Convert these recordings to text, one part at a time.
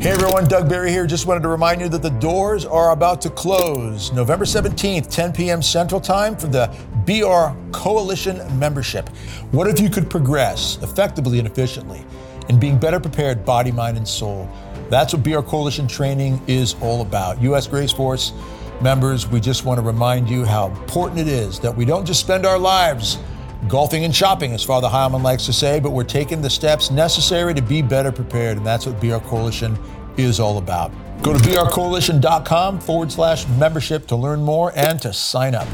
Hey everyone, Doug Barry here. Just wanted to remind you that the doors are about to close November 17th, 10 p.m. Central Time for the BR Coalition membership. What if you could progress effectively and efficiently in being better prepared body, mind, and soul? That's what BR Coalition training is all about. U.S. Grace Force members, we just want to remind you how important it is that we don't just spend our lives golfing and shopping, as Father Heilman likes to say, but we're taking the steps necessary to be better prepared. And that's what BR Coalition is all about. Go to brcoalition.com forward slash membership to learn more and to sign up.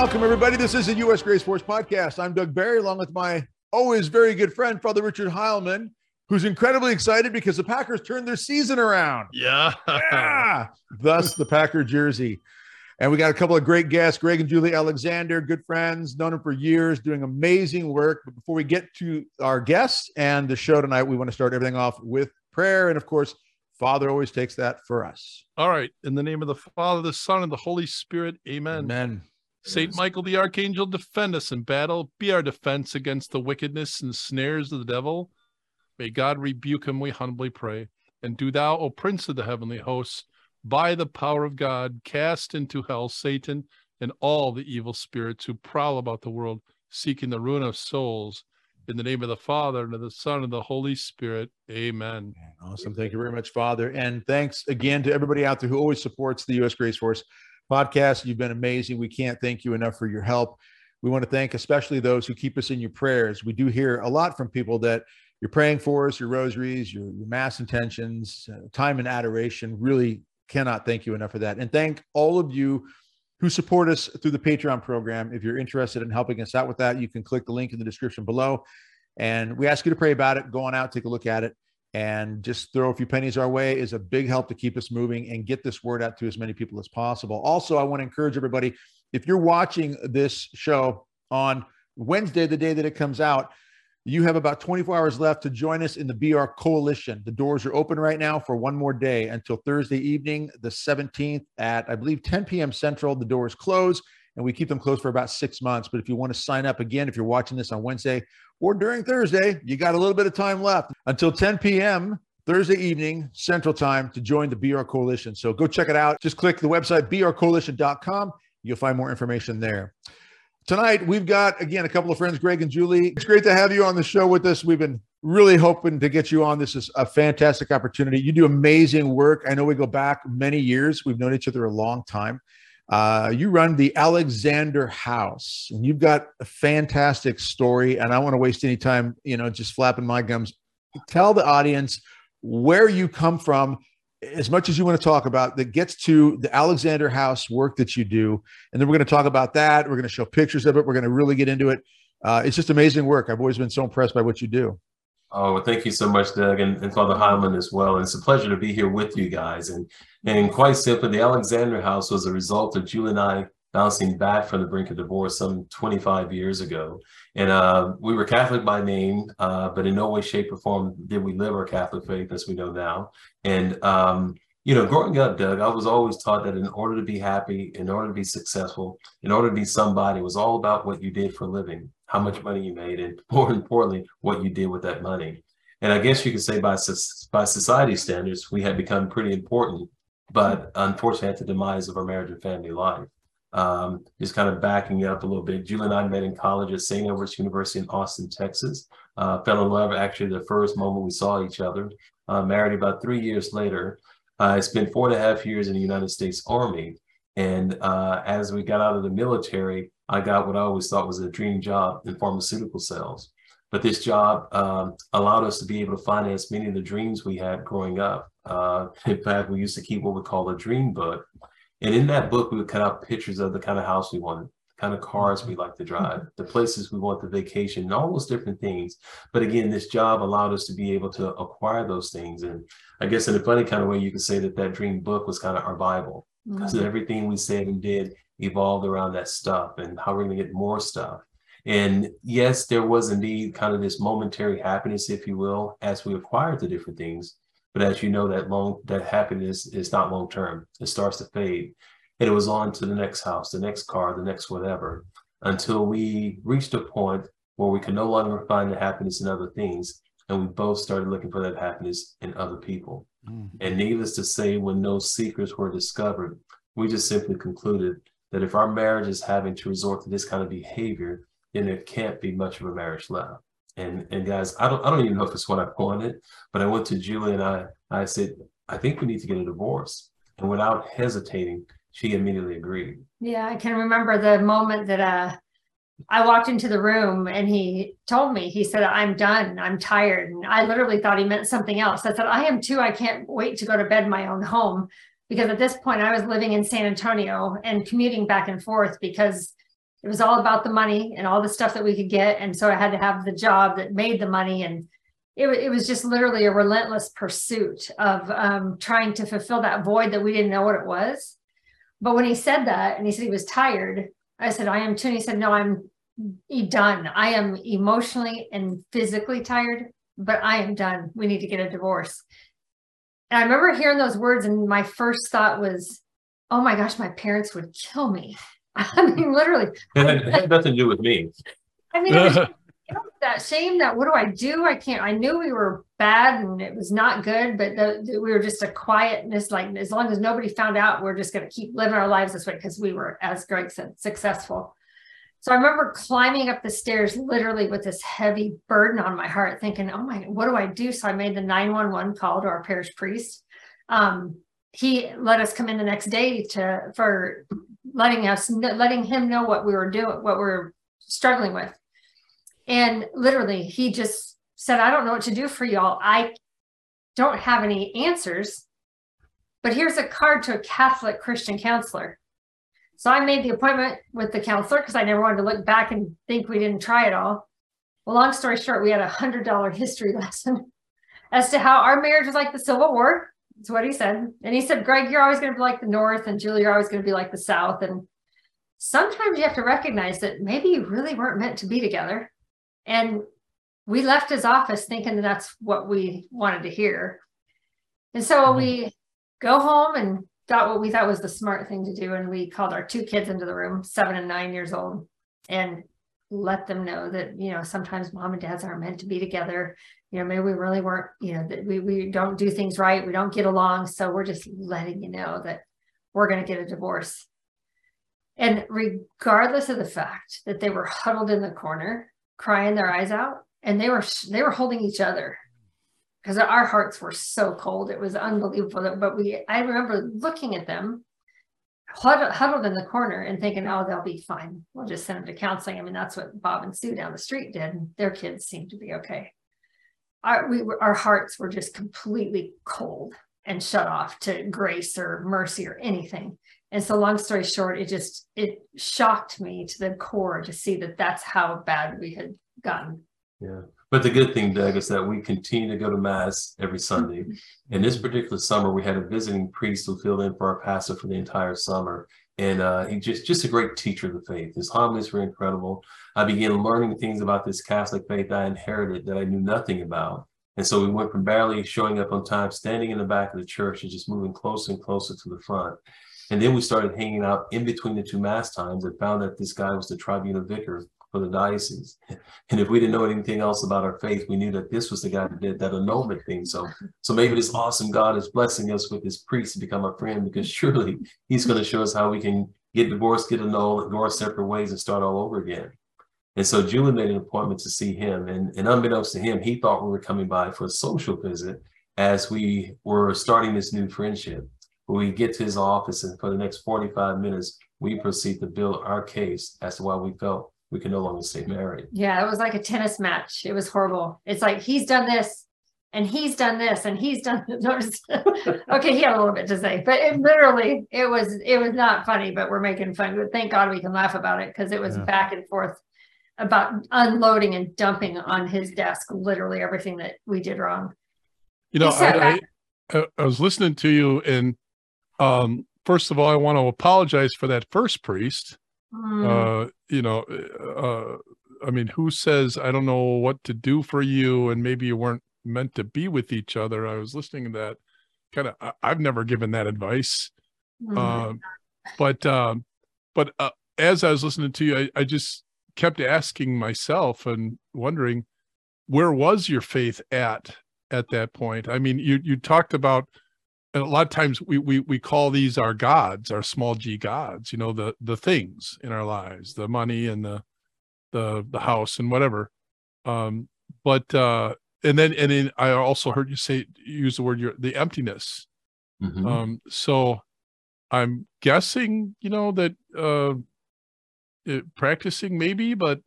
Welcome, everybody. This is the U.S. Grace Force podcast. I'm Doug Barry, along with my always very good friend, Father Richard Heilman, who's incredibly excited because the Packers turned their season around. Yeah. yeah. Thus, the Packer jersey. And we got a couple of great guests, Greg and Julie Alexander, good friends, known them for years, doing amazing work. But before we get to our guests and the show tonight, we want to start everything off with prayer. And of course, Father always takes that for us. All right. In the name of the Father, the Son, and the Holy Spirit, amen. Amen. Saint Michael the Archangel, defend us in battle. Be our defense against the wickedness and snares of the devil. May God rebuke him, we humbly pray. And do thou, O Prince of the heavenly hosts, by the power of God, cast into hell Satan and all the evil spirits who prowl about the world, seeking the ruin of souls. In the name of the Father, and of the Son, and the Holy Spirit. Amen. Awesome. Thank you very much, Father. And thanks again to everybody out there who always supports the U.S. Grace Force podcast. You've been amazing. We can't thank you enough for your help. We want to thank especially those who keep us in your prayers. We do hear a lot from people that you're praying for us, your rosaries, your, your mass intentions, uh, time and adoration. Really cannot thank you enough for that. And thank all of you who support us through the Patreon program. If you're interested in helping us out with that, you can click the link in the description below. And we ask you to pray about it. Go on out, take a look at it and just throw a few pennies our way is a big help to keep us moving and get this word out to as many people as possible. Also, I want to encourage everybody if you're watching this show on Wednesday, the day that it comes out, you have about 24 hours left to join us in the BR Coalition. The doors are open right now for one more day until Thursday evening, the 17th at, I believe, 10 p.m. Central. The doors close and we keep them closed for about six months. But if you want to sign up again, if you're watching this on Wednesday or during Thursday, you got a little bit of time left until 10 p.m. Thursday evening, Central Time, to join the BR Coalition. So go check it out. Just click the website, brcoalition.com. You'll find more information there. Tonight, we've got, again, a couple of friends, Greg and Julie. It's great to have you on the show with us. We've been really hoping to get you on. This is a fantastic opportunity. You do amazing work. I know we go back many years, we've known each other a long time. Uh, you run the Alexander House, and you've got a fantastic story. And I don't want to waste any time, you know, just flapping my gums. Tell the audience where you come from, as much as you want to talk about that gets to the Alexander House work that you do. And then we're going to talk about that. We're going to show pictures of it. We're going to really get into it. Uh, it's just amazing work. I've always been so impressed by what you do. Oh, thank you so much, Doug, and, and Father Heilman as well. And it's a pleasure to be here with you guys. And and quite simply, the Alexander House was a result of Julie and I bouncing back from the brink of divorce some 25 years ago. And uh, we were Catholic by name, uh, but in no way, shape, or form did we live our Catholic faith as we know now. And um, you know, growing up, Doug, I was always taught that in order to be happy, in order to be successful, in order to be somebody, was all about what you did for a living how much money you made, and more importantly, what you did with that money. And I guess you could say by by society standards, we had become pretty important, but unfortunately, at the demise of our marriage and family life. Um, just kind of backing up a little bit. Julie and I met in college at St. Edward's University in Austin, Texas. Uh, fell in love actually the first moment we saw each other. Uh, married about three years later. Uh, I spent four and a half years in the United States Army. And uh, as we got out of the military, I got what I always thought was a dream job in pharmaceutical sales. But this job um, allowed us to be able to finance many of the dreams we had growing up. Uh, in fact, we used to keep what we call a dream book. And in that book, we would cut out pictures of the kind of house we wanted, the kind of cars we like to drive, the places we want to vacation, and all those different things. But again, this job allowed us to be able to acquire those things. And I guess in a funny kind of way, you could say that that dream book was kind of our Bible because mm-hmm. everything we said and did evolved around that stuff and how we're going to get more stuff. And yes, there was indeed kind of this momentary happiness, if you will, as we acquired the different things. But as you know, that long that happiness is not long term. It starts to fade. And it was on to the next house, the next car, the next whatever, until we reached a point where we could no longer find the happiness in other things. And we both started looking for that happiness in other people. Mm-hmm. And needless to say, when those secrets were discovered, we just simply concluded that if our marriage is having to resort to this kind of behavior, then there can't be much of a marriage left. And and guys, I don't I don't even know if it's what I wanted, but I went to Julie and I I said, I think we need to get a divorce. And without hesitating, she immediately agreed. Yeah, I can remember the moment that uh I walked into the room and he told me, he said, I'm done. I'm tired. And I literally thought he meant something else. I said, I am too. I can't wait to go to bed in my own home because at this point I was living in San Antonio and commuting back and forth because it was all about the money and all the stuff that we could get. And so I had to have the job that made the money. And it, it was just literally a relentless pursuit of um, trying to fulfill that void that we didn't know what it was. But when he said that and he said he was tired, I said, I am too. And he said, No, I'm Mm. done. I am emotionally and physically tired, but I am done. We need to get a divorce. And I remember hearing those words, and my first thought was, oh my gosh, my parents would kill me. I mean, literally. It had, nothing to do with me. I mean, was, you know, that shame that what do I do? I can't, I knew we were bad and it was not good, but the, the, we were just a quietness, like as long as nobody found out, we're just going to keep living our lives this way because we were, as Greg said, successful. So I remember climbing up the stairs literally with this heavy burden on my heart, thinking, oh my, what do I do? So I made the 911 call to our parish priest. Um, he let us come in the next day to for letting us letting him know what we were doing, what we we're struggling with. And literally, he just said, I don't know what to do for y'all. I don't have any answers, but here's a card to a Catholic Christian counselor. So I made the appointment with the counselor because I never wanted to look back and think we didn't try it all. Well, long story short, we had a hundred dollar history lesson as to how our marriage was like the Civil War. That's what he said. And he said, Greg, you're always going to be like the North, and Julie, you're always going to be like the South. And sometimes you have to recognize that maybe you really weren't meant to be together. And we left his office thinking that that's what we wanted to hear. And so mm-hmm. we go home and thought what we thought was the smart thing to do. And we called our two kids into the room, seven and nine years old, and let them know that, you know, sometimes mom and dads aren't meant to be together. You know, maybe we really weren't, you know, that we, we don't do things right. We don't get along. So we're just letting you know that we're going to get a divorce. And regardless of the fact that they were huddled in the corner, crying their eyes out, and they were they were holding each other because our hearts were so cold. It was unbelievable. But we, I remember looking at them huddled, in the corner and thinking, oh, they'll be fine. We'll just send them to counseling. I mean, that's what Bob and Sue down the street did. And their kids seemed to be okay. Our, we were, our hearts were just completely cold and shut off to grace or mercy or anything. And so, long story short, it just it shocked me to the core to see that that's how bad we had gotten. Yeah. But the good thing, Doug, is that we continue to go to Mass every Sunday. And this particular summer, we had a visiting priest who filled in for our pastor for the entire summer. And uh, he just just a great teacher of the faith. His homilies were incredible. I began learning things about this Catholic faith I inherited that I knew nothing about. And so we went from barely showing up on time, standing in the back of the church, and just moving closer and closer to the front. And then we started hanging out in between the two Mass times and found that this guy was the tribunal vicar for the diocese. And if we didn't know anything else about our faith, we knew that this was the guy that did that annulment thing. So, so maybe this awesome God is blessing us with this priest to become a friend because surely he's going to show us how we can get divorced, get annulled, go our separate ways and start all over again. And so Julie made an appointment to see him. And, and unbeknownst to him, he thought we were coming by for a social visit as we were starting this new friendship. We get to his office, and for the next 45 minutes, we proceed to build our case as to why we felt we can no longer stay married. Yeah, it was like a tennis match. It was horrible. It's like he's done this, and he's done this and he's done notice okay he had a little bit to say but it literally it was it was not funny but we're making fun but thank god we can laugh about it because it was yeah. back and forth about unloading and dumping on his desk literally everything that we did wrong you know I, I, I, was listening to you and um first of all i want to apologize for that first priest mm. uh you know uh I mean, who says I don't know what to do for you, and maybe you weren't meant to be with each other. I was listening to that kind of, I've never given that advice. Mm-hmm. Uh, but, um, but uh, as I was listening to you, I, I just kept asking myself and wondering, where was your faith at at that point? I mean, you you talked about a lot of times we we we call these our gods, our small g gods. You know, the the things in our lives, the money and the the the house and whatever. Um, but uh, and then and then I also heard you say use the word your the emptiness. Mm-hmm. Um, so I'm guessing, you know, that uh, it, practicing maybe, but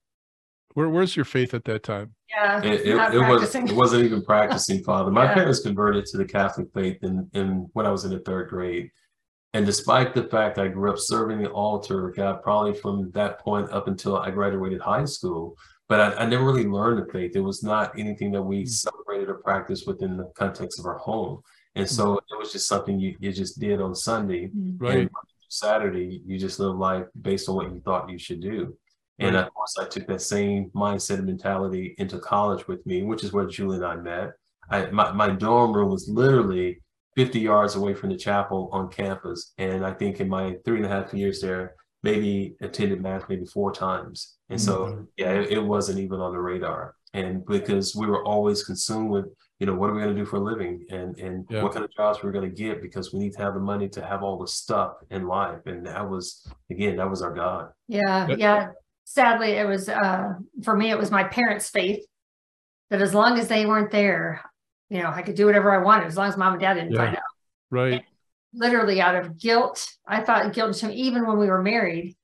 where where's your faith at that time? Yeah, it, it, it was it wasn't even practicing, Father. My yeah. parents converted to the Catholic faith in, in when I was in the third grade. And despite the fact I grew up serving the altar, God, probably from that point up until I graduated high school, but I, I, never really learned the faith. It was not anything that we mm. celebrated or practiced within the context of our home. And so mm. it was just something you, you just did on Sunday. Mm. Right. And Saturday, you just live life based on what you thought you should do. And of course, I took that same mindset and mentality into college with me, which is where Julie and I met. I, my, my dorm room was literally 50 yards away from the chapel on campus. And I think in my three and a half years there, maybe attended mass maybe four times. And so, mm-hmm. yeah, it, it, wasn't even on the radar. And because we were always consumed with, you know, what are we going to do for a living and, and yeah. what kind of jobs we're going to get because we need to have the money to have all the stuff in life. And that was, again, that was our God. Yeah. Yeah. Sadly, it was, uh, for me, it was my parents' faith that as long as they weren't there, you know, I could do whatever I wanted as long as mom and dad didn't yeah. find out. Right. And literally out of guilt. I thought guilt shame even when we were married,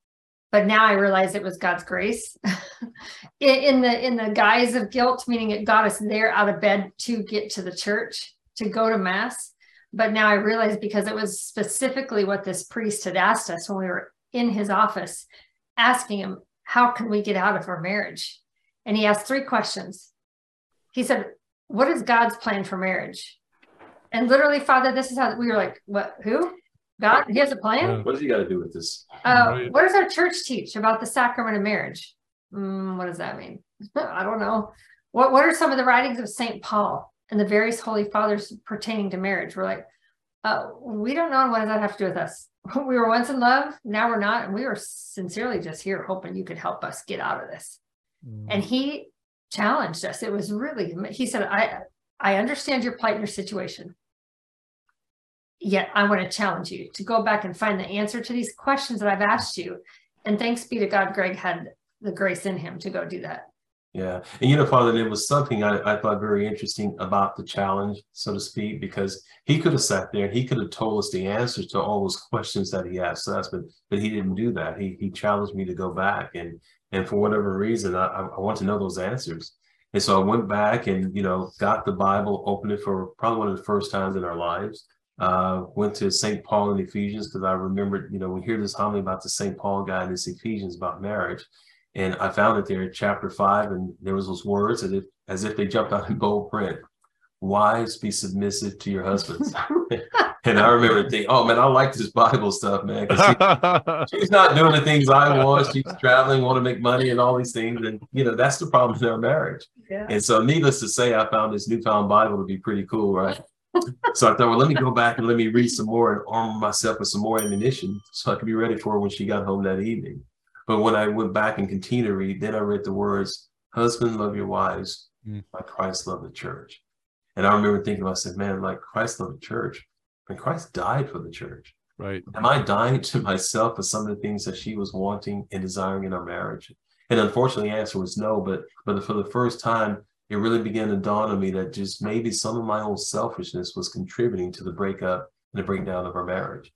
but now I realize it was God's grace in, in the in the guise of guilt, meaning it got us there out of bed to get to the church to go to mass. But now I realize because it was specifically what this priest had asked us when we were in his office, asking him, How can we get out of our marriage? And he asked three questions. He said, What is God's plan for marriage? And literally, Father, this is how we were like, what, who? God, he has a plan? What does he got to do with this? Uh, What does our church teach about the sacrament of marriage? Mm, what does that mean? I don't know. What, what are some of the writings of St. Paul and the various holy fathers pertaining to marriage? We're like, uh, we don't know. What does that have to do with us? We were once in love, now we're not. And we were sincerely just here hoping you could help us get out of this. Mm. And he challenged us. It was really, he said, I, I understand your plight and your situation. Yet I want to challenge you to go back and find the answer to these questions that I've asked you. And thanks be to God, Greg had the grace in him to go do that. Yeah. And you know, Father, there was something I, I thought very interesting about the challenge, so to speak, because he could have sat there and he could have told us the answers to all those questions that he asked us, but but he didn't do that. He he challenged me to go back and and for whatever reason, I, I want to know those answers. And so I went back and, you know, got the Bible, opened it for probably one of the first times in our lives. Uh, went to St. Paul in Ephesians because I remembered, you know, we hear this homily about the St. Paul guy in this Ephesians about marriage. And I found it there in chapter five, and there was those words as if, as if they jumped out in bold print. Wives, be submissive to your husbands. and I remember thinking, oh man, I like this Bible stuff, man. She, she's not doing the things I want. She's traveling, want to make money, and all these things. And you know, that's the problem in our marriage. Yeah. And so, needless to say, I found this newfound Bible to be pretty cool, right? so I thought, well, let me go back and let me read some more and arm myself with some more ammunition so I could be ready for her when she got home that evening. But when I went back and continued to read, then I read the words, Husband, love your wives mm. like Christ loved the church. And I remember thinking, I said, man, like Christ loved the church. And Christ died for the church. Right. Am I dying to myself for some of the things that she was wanting and desiring in our marriage? And unfortunately, the answer was no. But but for the first time, it really began to dawn on me that just maybe some of my own selfishness was contributing to the breakup and the breakdown of our marriage.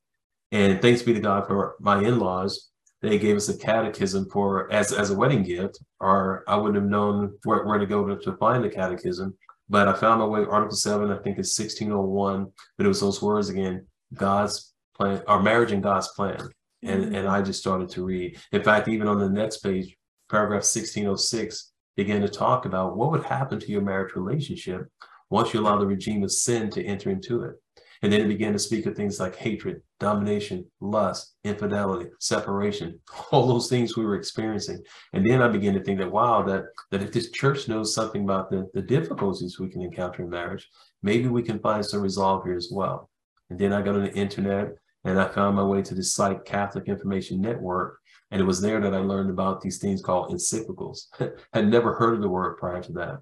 And thanks be to God for my in-laws. They gave us a catechism for as as a wedding gift, or I wouldn't have known where, where to go to, to find the catechism. But I found my way, Article 7, I think it's 1601, but it was those words again God's plan, our marriage and God's plan. And, mm-hmm. and I just started to read. In fact, even on the next page, paragraph 1606 began to talk about what would happen to your marriage relationship once you allow the regime of sin to enter into it. And then it began to speak of things like hatred, domination, lust, infidelity, separation, all those things we were experiencing. And then I began to think that, wow, that, that if this church knows something about the, the difficulties we can encounter in marriage, maybe we can find some resolve here as well. And then I got on the internet and I found my way to the site Catholic Information Network. And it was there that I learned about these things called encyclicals. had never heard of the word prior to that.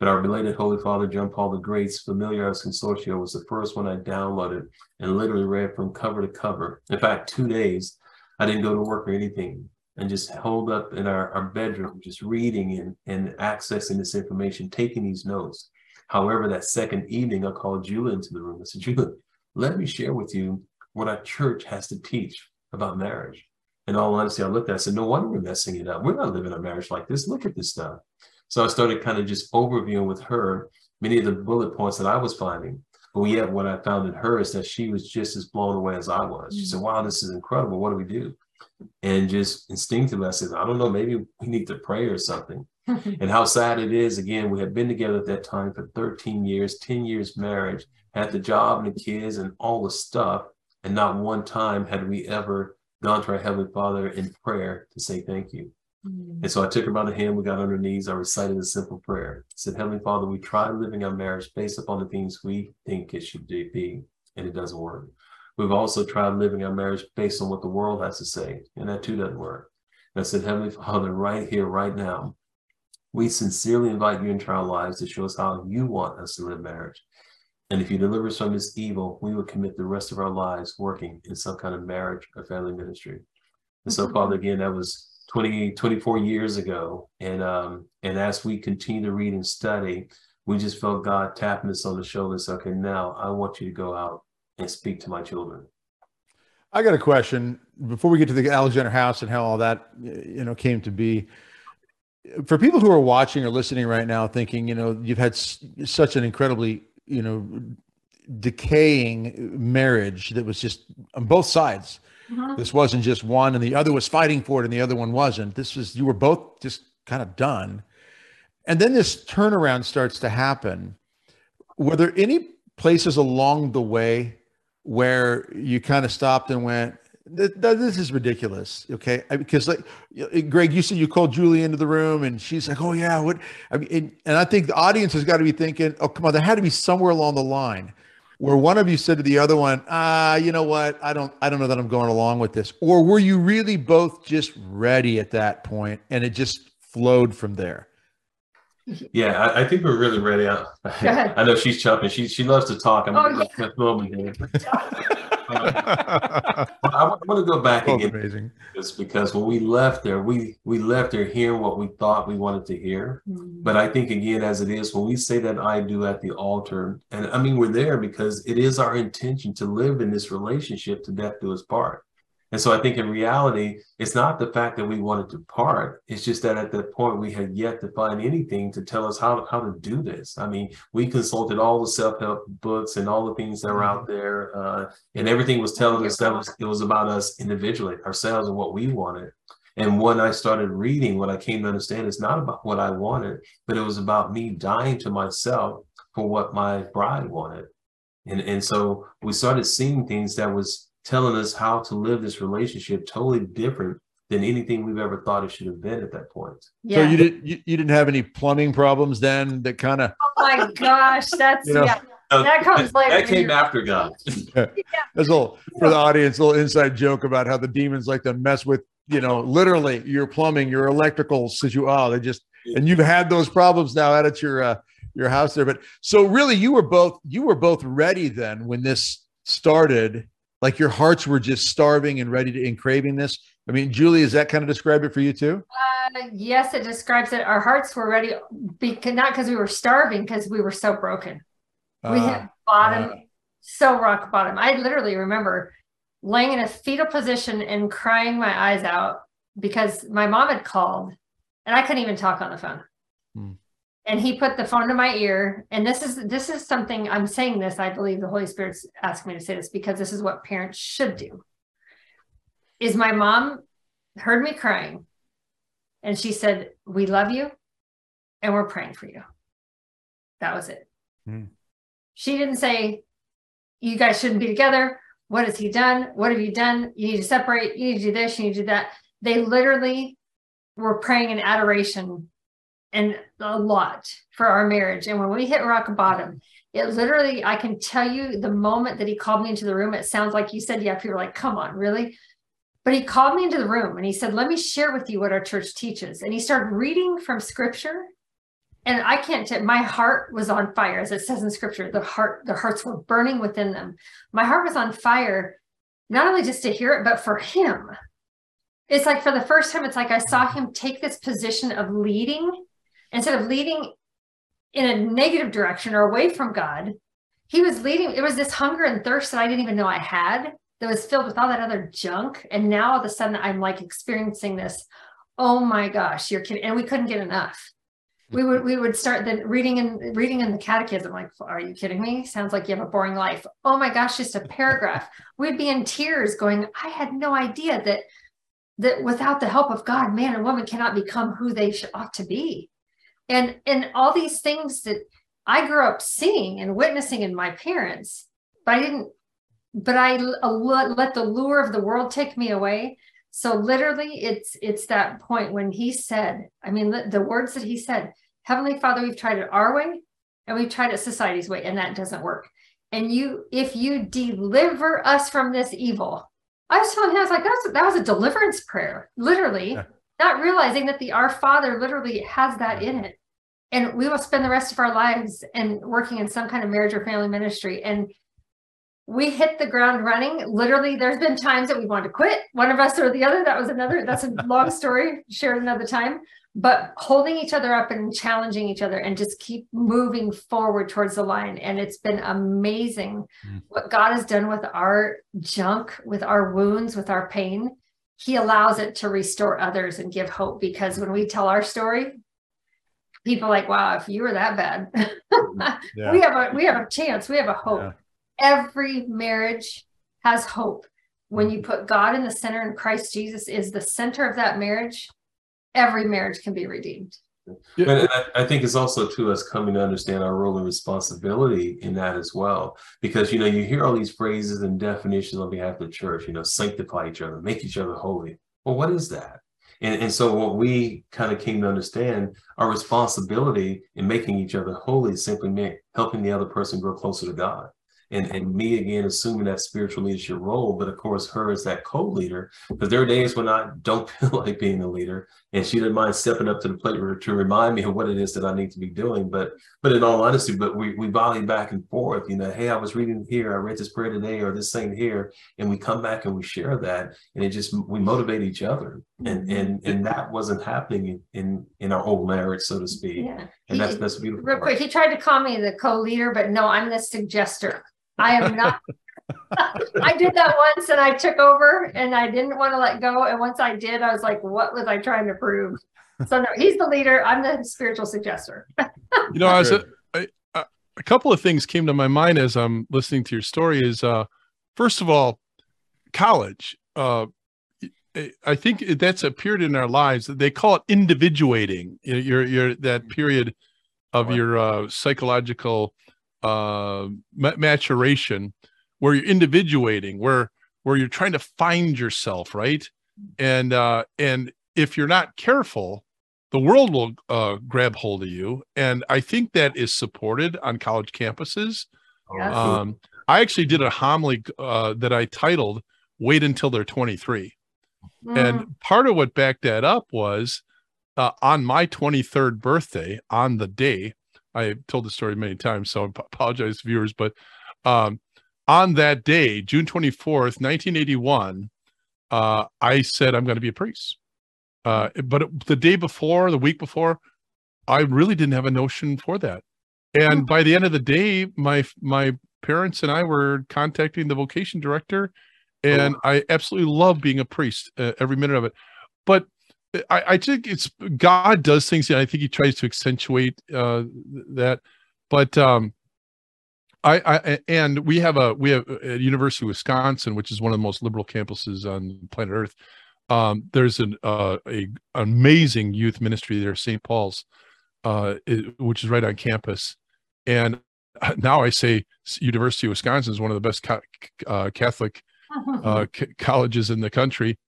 But our belated Holy Father John Paul the Great's Familiaris Consortio was the first one I downloaded and literally read from cover to cover. In fact, two days, I didn't go to work or anything and just hold up in our, our bedroom, just reading and, and accessing this information, taking these notes. However, that second evening, I called Julia into the room. I said, Julia, let me share with you what our church has to teach about marriage. In all honesty, I looked at it, I said, no wonder we're messing it up. We're not living a marriage like this. Look at this stuff. So I started kind of just overviewing with her many of the bullet points that I was finding. But yet, what I found in her is that she was just as blown away as I was. She said, mm-hmm. Wow, this is incredible. What do we do? And just instinctively, I said, I don't know, maybe we need to pray or something. and how sad it is, again, we had been together at that time for 13 years, 10 years marriage, had the job and the kids and all the stuff. And not one time had we ever gone to our Heavenly Father in prayer to say thank you. Mm-hmm. And so I took her by the hand, we got on our knees, I recited a simple prayer. I said, Heavenly Father, we try living our marriage based upon the things we think it should be, and it doesn't work. We've also tried living our marriage based on what the world has to say, and that too doesn't work. And I said, Heavenly Father, right here, right now, we sincerely invite you into our lives to show us how you want us to live marriage. And if you deliver us from this evil, we will commit the rest of our lives working in some kind of marriage or family ministry. And so, mm-hmm. Father, again, that was 20, 24 years ago. And um, and as we continue to read and study, we just felt God tapping us on the shoulder and okay, now I want you to go out and speak to my children. I got a question before we get to the Alexander House and how all that you know came to be. For people who are watching or listening right now, thinking you know you've had s- such an incredibly you know decaying marriage that was just on both sides Mm-hmm. This wasn't just one and the other was fighting for it and the other one wasn't. This was, you were both just kind of done. And then this turnaround starts to happen. Were there any places along the way where you kind of stopped and went, this is ridiculous. Okay. Because like Greg, you said you called Julie into the room and she's like, Oh yeah. What, I mean, and, and I think the audience has got to be thinking, Oh, come on. There had to be somewhere along the line where one of you said to the other one, ah, you know what? I don't, I don't know that I'm going along with this. Or were you really both just ready at that point and it just flowed from there? Yeah, I, I think we're really ready. I, I know she's chopping. She she loves to talk. I'm oh, yeah. moment here. I, want to go back oh, again. Amazing. Just because when we left there, we we left there hearing what we thought we wanted to hear. Mm-hmm. But I think again, as it is, when we say that I do at the altar, and I mean we're there because it is our intention to live in this relationship to death do us part. And so I think in reality, it's not the fact that we wanted to part. It's just that at that point we had yet to find anything to tell us how, how to do this. I mean, we consulted all the self-help books and all the things that were out mm-hmm. there. Uh, and everything was telling us that was, it was about us individually, ourselves and what we wanted. And when I started reading, what I came to understand is not about what I wanted, but it was about me dying to myself for what my bride wanted. And, and so we started seeing things that was telling us how to live this relationship totally different than anything we've ever thought it should have been at that point. Yeah. So you didn't you, you didn't have any plumbing problems then that kind of Oh my gosh, that's you know, yeah. that comes later. That came after God. yeah. That's a little for the audience, a little inside joke about how the demons like to mess with, you know, literally your plumbing, your electrical situ oh, they just and you've had those problems now out at your uh your house there. But so really you were both you were both ready then when this started like your hearts were just starving and ready to and craving this? I mean julie is that kind of describe it for you too? Uh, yes it describes it. Our hearts were ready because not because we were starving because we were so broken. Uh, we hit bottom uh, so rock bottom. I literally remember laying in a fetal position and crying my eyes out because my mom had called and i couldn't even talk on the phone. Hmm. And he put the phone to my ear. And this is this is something i'm saying this i believe the holy spirit's asking me to say this because this is what parents should do. Is my mom heard me crying and she said we love you and we're praying for you. That was it. Hmm. she didn't say you guys shouldn't be together. What has he done? What have you done? You need to separate. You need to do this. You need to do that. They literally were praying in adoration and a lot for our marriage. And when we hit rock bottom, it literally, I can tell you the moment that he called me into the room, it sounds like you said, yeah, people were like, come on, really? But he called me into the room and he said, let me share with you what our church teaches. And he started reading from scripture. And I can't tell, my heart was on fire, as it says in scripture, the heart, the hearts were burning within them. My heart was on fire, not only just to hear it, but for him. It's like for the first time, it's like I saw him take this position of leading instead of leading in a negative direction or away from God, he was leading. It was this hunger and thirst that I didn't even know I had that was filled with all that other junk. And now all of a sudden I'm like experiencing this. Oh my gosh, you're kidding. And we couldn't get enough. We would we would start then reading and reading in the catechism. Like, are you kidding me? Sounds like you have a boring life. Oh my gosh, just a paragraph. We'd be in tears going, I had no idea that that without the help of God, man and woman cannot become who they ought to be and and all these things that i grew up seeing and witnessing in my parents but i didn't but i let the lure of the world take me away. So literally it's it's that point when he said i mean the, the words that he said heavenly father we've tried it our way and we've tried it society's way and that doesn't work. And you if you deliver us from this evil i was telling him i was like that was, that was a deliverance prayer literally yeah. not realizing that the our father literally has that in it and we will spend the rest of our lives and working in some kind of marriage or family ministry. And we hit the ground running. Literally there's been times that we wanted to quit one of us or the other. That was another that's a long story shared another time. But holding each other up and challenging each other and just keep moving forward towards the line. And it's been amazing mm. what god has done with our junk with our wounds with our pain. He allows it to restore others and give hope because when we tell our story people like, wow, if you were that bad, yeah. we have a we have a chance, we have a hope. Yeah. Every marriage has hope. When you mm-hmm. put God in the center and Christ Jesus is the center of that marriage, every marriage can be redeemed. And I, I think it's also to us coming to understand our role and responsibility in that as well. Because you know, you hear all these phrases and definitions on behalf of the church, you know, sanctify each other, make each other holy. Well, what is that? And, and so what we kind of came to understand our responsibility in making each other holy simply meant helping the other person grow closer to God and, and me again assuming that spiritual leadership role, but of course her as that co-leader, because there are days when I don't feel like being the leader, and she didn't mind stepping up to the plate to remind me of what it is that I need to be doing. But but in all honesty, but we we volley back and forth, you know, hey, I was reading here, I read this prayer today, or this thing here, and we come back and we share that, and it just we motivate each other, and mm-hmm. and and that wasn't happening in in, in our old marriage, so to speak. Yeah. And he, that's that's beautiful. Real quick, he tried to call me the co-leader, but no, I'm the suggester. I am not. I did that once and I took over and I didn't want to let go. And once I did, I was like, what was I trying to prove? So no, he's the leader. I'm the spiritual suggester. you know, as a, a, a couple of things came to my mind as I'm listening to your story is, uh, first of all, college. Uh, I think that's a period in our lives that they call it individuating. Your your that period of your uh, psychological uh, maturation where you're individuating where where you're trying to find yourself right? And uh and if you're not careful the world will uh, grab hold of you. And i think that is supported on college campuses. Um, i actually did a homily uh, that i titled wait until they're 23 mm. and part of what backed that up was uh, on my 23rd birthday on the day I told the story many times, so I apologize, viewers. But um, on that day, June 24th, 1981, uh, I said, I'm going to be a priest. Uh, but the day before, the week before, I really didn't have a notion for that. And hmm. by the end of the day, my my parents and I were contacting the vocation director, and oh. I absolutely love being a priest uh, every minute of it. But I, I think it's God does things, and I think He tries to accentuate uh, that. But um, I, I and we have a we have at University of Wisconsin, which is one of the most liberal campuses on planet Earth. Um, there's an uh, a amazing youth ministry there, St. Paul's, uh, it, which is right on campus. And now I say University of Wisconsin is one of the best ca- uh, Catholic uh, c- colleges in the country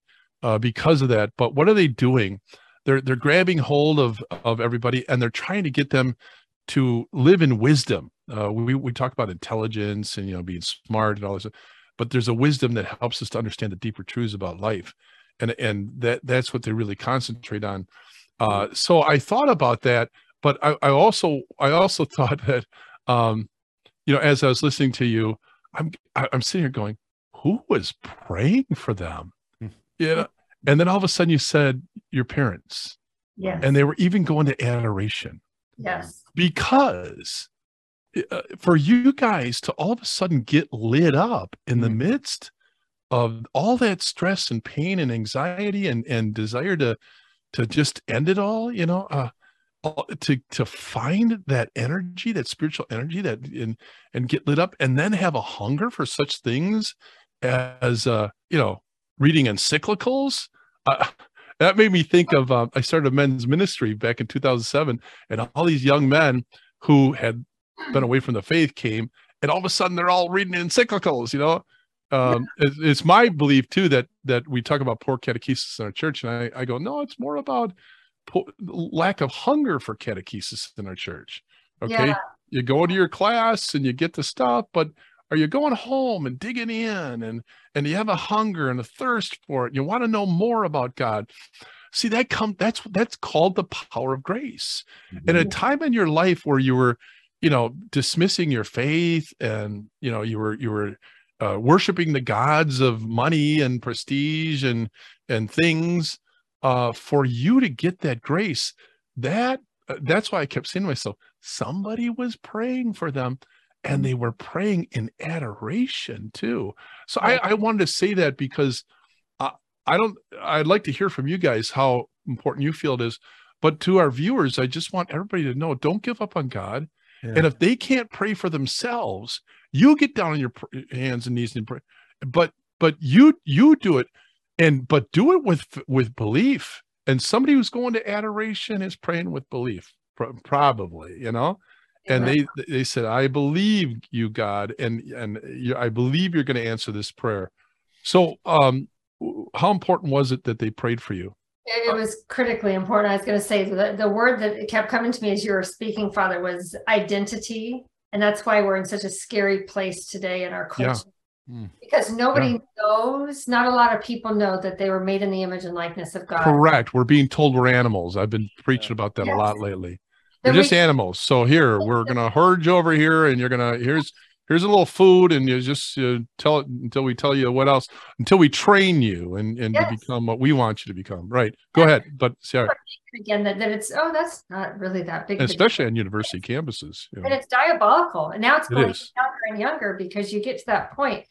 uh, because of that. But what are they doing? They're they're grabbing hold of of everybody and they're trying to get them to live in wisdom. Uh, we we talk about intelligence and you know being smart and all this, but there's a wisdom that helps us to understand the deeper truths about life, and and that that's what they really concentrate on. Uh, so I thought about that, but I, I also I also thought that um, you know as I was listening to you, I'm I'm sitting here going, who was praying for them? You know, and then all of a sudden you said your parents. Yes. And they were even going to adoration. Yes. Because uh, for you guys to all of a sudden get lit up in the Mm. midst of all that stress and pain and anxiety and and desire to to just end it all, you know, uh to to find that energy, that spiritual energy that and and get lit up and then have a hunger for such things as uh you know reading encyclicals? Uh, that made me think of uh, i started a men's ministry back in 2007 and all these young men who had been away from the faith came and all of a sudden they're all reading encyclicals you know? Um it's, it's my belief too that that we talk about poor catechesis in our church and i i go no it's more about po- lack of hunger for catechesis in our church. Okay? Yeah. you go to your class and you get the stuff but are you going home and digging in and and you have a hunger and a thirst for it you want to know more about god? See that come that's that's called the power of grace. In a time in your life where you were you know dismissing your faith and you know you were you were uh, worshiping the gods of money and prestige and and things uh for you to get that grace that uh, that's why i kept saying to myself somebody was praying for them and they were praying in adoration too. So i i wanted to say that because I, I don't i'd like to hear from you guys how important you feel it is but to our viewers i just want everybody to know don't give up on god. Yeah. and if they can't pray for themselves you get down on your hands and knees and pray but but you you do it and but do it with with belief. And somebody who's going to adoration is praying with belief pro- probably you know and they they said i believe you god and and you, i believe you're going to answer this prayer so um how important was it that they prayed for you It, was critically important. I was going to say the, the word that kept coming to me as you were speaking, Father, was identity. And that's why we're in such a scary place today in our Yeah. culture. Mm. Because nobody knows, not a lot of people know that they were made in the image and likeness of God. correct we're being told we're animals i've been preaching about that a lot lately They're just we- animals. So here we're gonna herd you over here, and you're gonna here's here's a little food, and you just uh, tell it until we tell you what else, until we train you and and Yes. to become what we want you to become. Right? Go ahead. But sorry, again that, that it's oh that's not really that big of a deal. especially on university campuses. You know. and it's diabolical and now it's It going younger and younger because you get to that point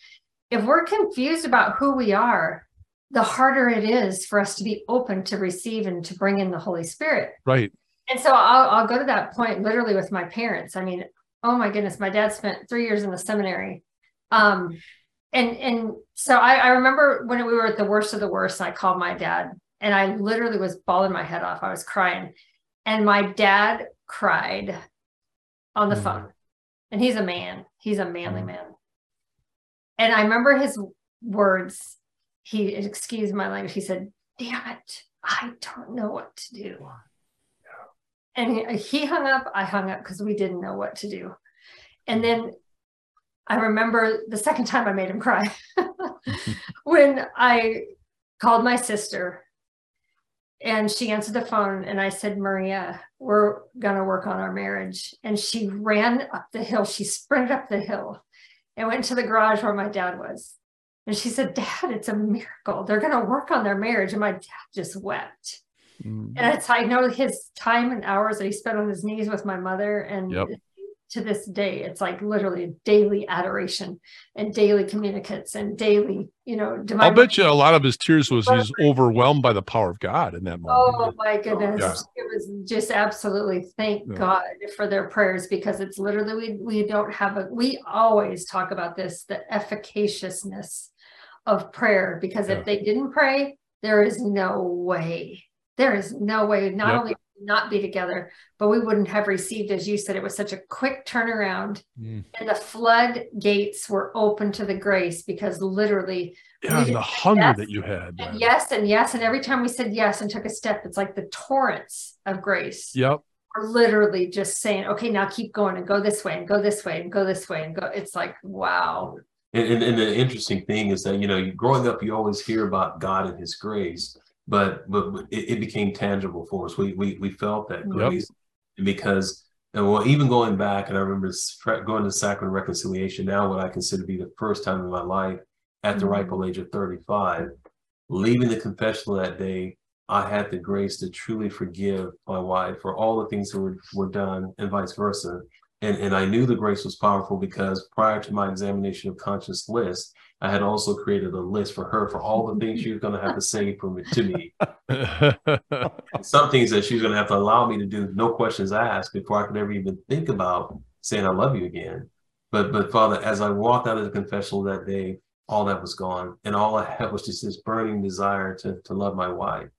if we're confused about who we are the harder it is for us to be open to receive and to bring in the holy spirit Right. And so I'll, I'll go to that point literally with my parents. I mean oh my goodness my dad spent three years in the seminary. Um and and so I, I remember when we were at the worst of the worst i called my dad and i literally was bawling my head off. I was crying and my dad cried on the Mm. phone. And he's a man. He's a manly Mm. man. And i remember his words. He excused my language. He said damn it i don't know what to do and he, hung up i hung up because we didn't know what to do. And mm. then i remember the second time i made him cry when i called my sister and she answered the phone and i said maria we're going to work on our marriage. And she ran up the hill. She sprinted up the hill and went to the garage where my dad was. And she said dad it's a miracle. They're going to work on their marriage. And my dad just wept Mm. and it's I know his time and hours that he spent on his knees with my mother and Yep. to this day. It's like literally a daily adoration and daily communicates and daily, you know, divine. I'll bet you a lot of his tears was he's overwhelmed by the power of God in that moment. Oh my goodness. Yeah. It was just absolutely thank Yeah. God for their prayers because it's literally we we don't have a we always talk about this, the efficaciousness of prayer because Yeah. if they didn't pray, there is no way. There is no way not Yep. only not be together, but we wouldn't have received, as you said, it was such a quick turnaround Mm. and the floodgates were open to the grace because literally Yeah, and the hunger yes, that you had. and yes and yes and every time we said yes and took a step it's like the torrents of grace Yep. are literally just saying okay now keep going and go this way and go this way and go this way and go it's like wow And, and, and the interesting thing is that you know, growing up, you always hear about God and His grace, but but it, it became tangible for us. We we we felt that Yep. grace because and well, even going back, and I remember going to Sacrament Reconciliation. Now, what I consider to be the first time in my life at the ripe Mhm. old age of thirty-five, leaving the confessional that day. I had the grace to truly forgive my wife for all the things that were, were done and vice versa. And, and I knew the grace was powerful because prior to my examination of conscience list, I had also created a list for her for all the things she was going to have to say for me, to me. Some things that she was going to have to allow me to do, no questions asked, before I could ever even think about saying I love you again. But but Father, as I walked out of the confessional that day, all that was gone, and all I had was just this burning desire to to love my wife.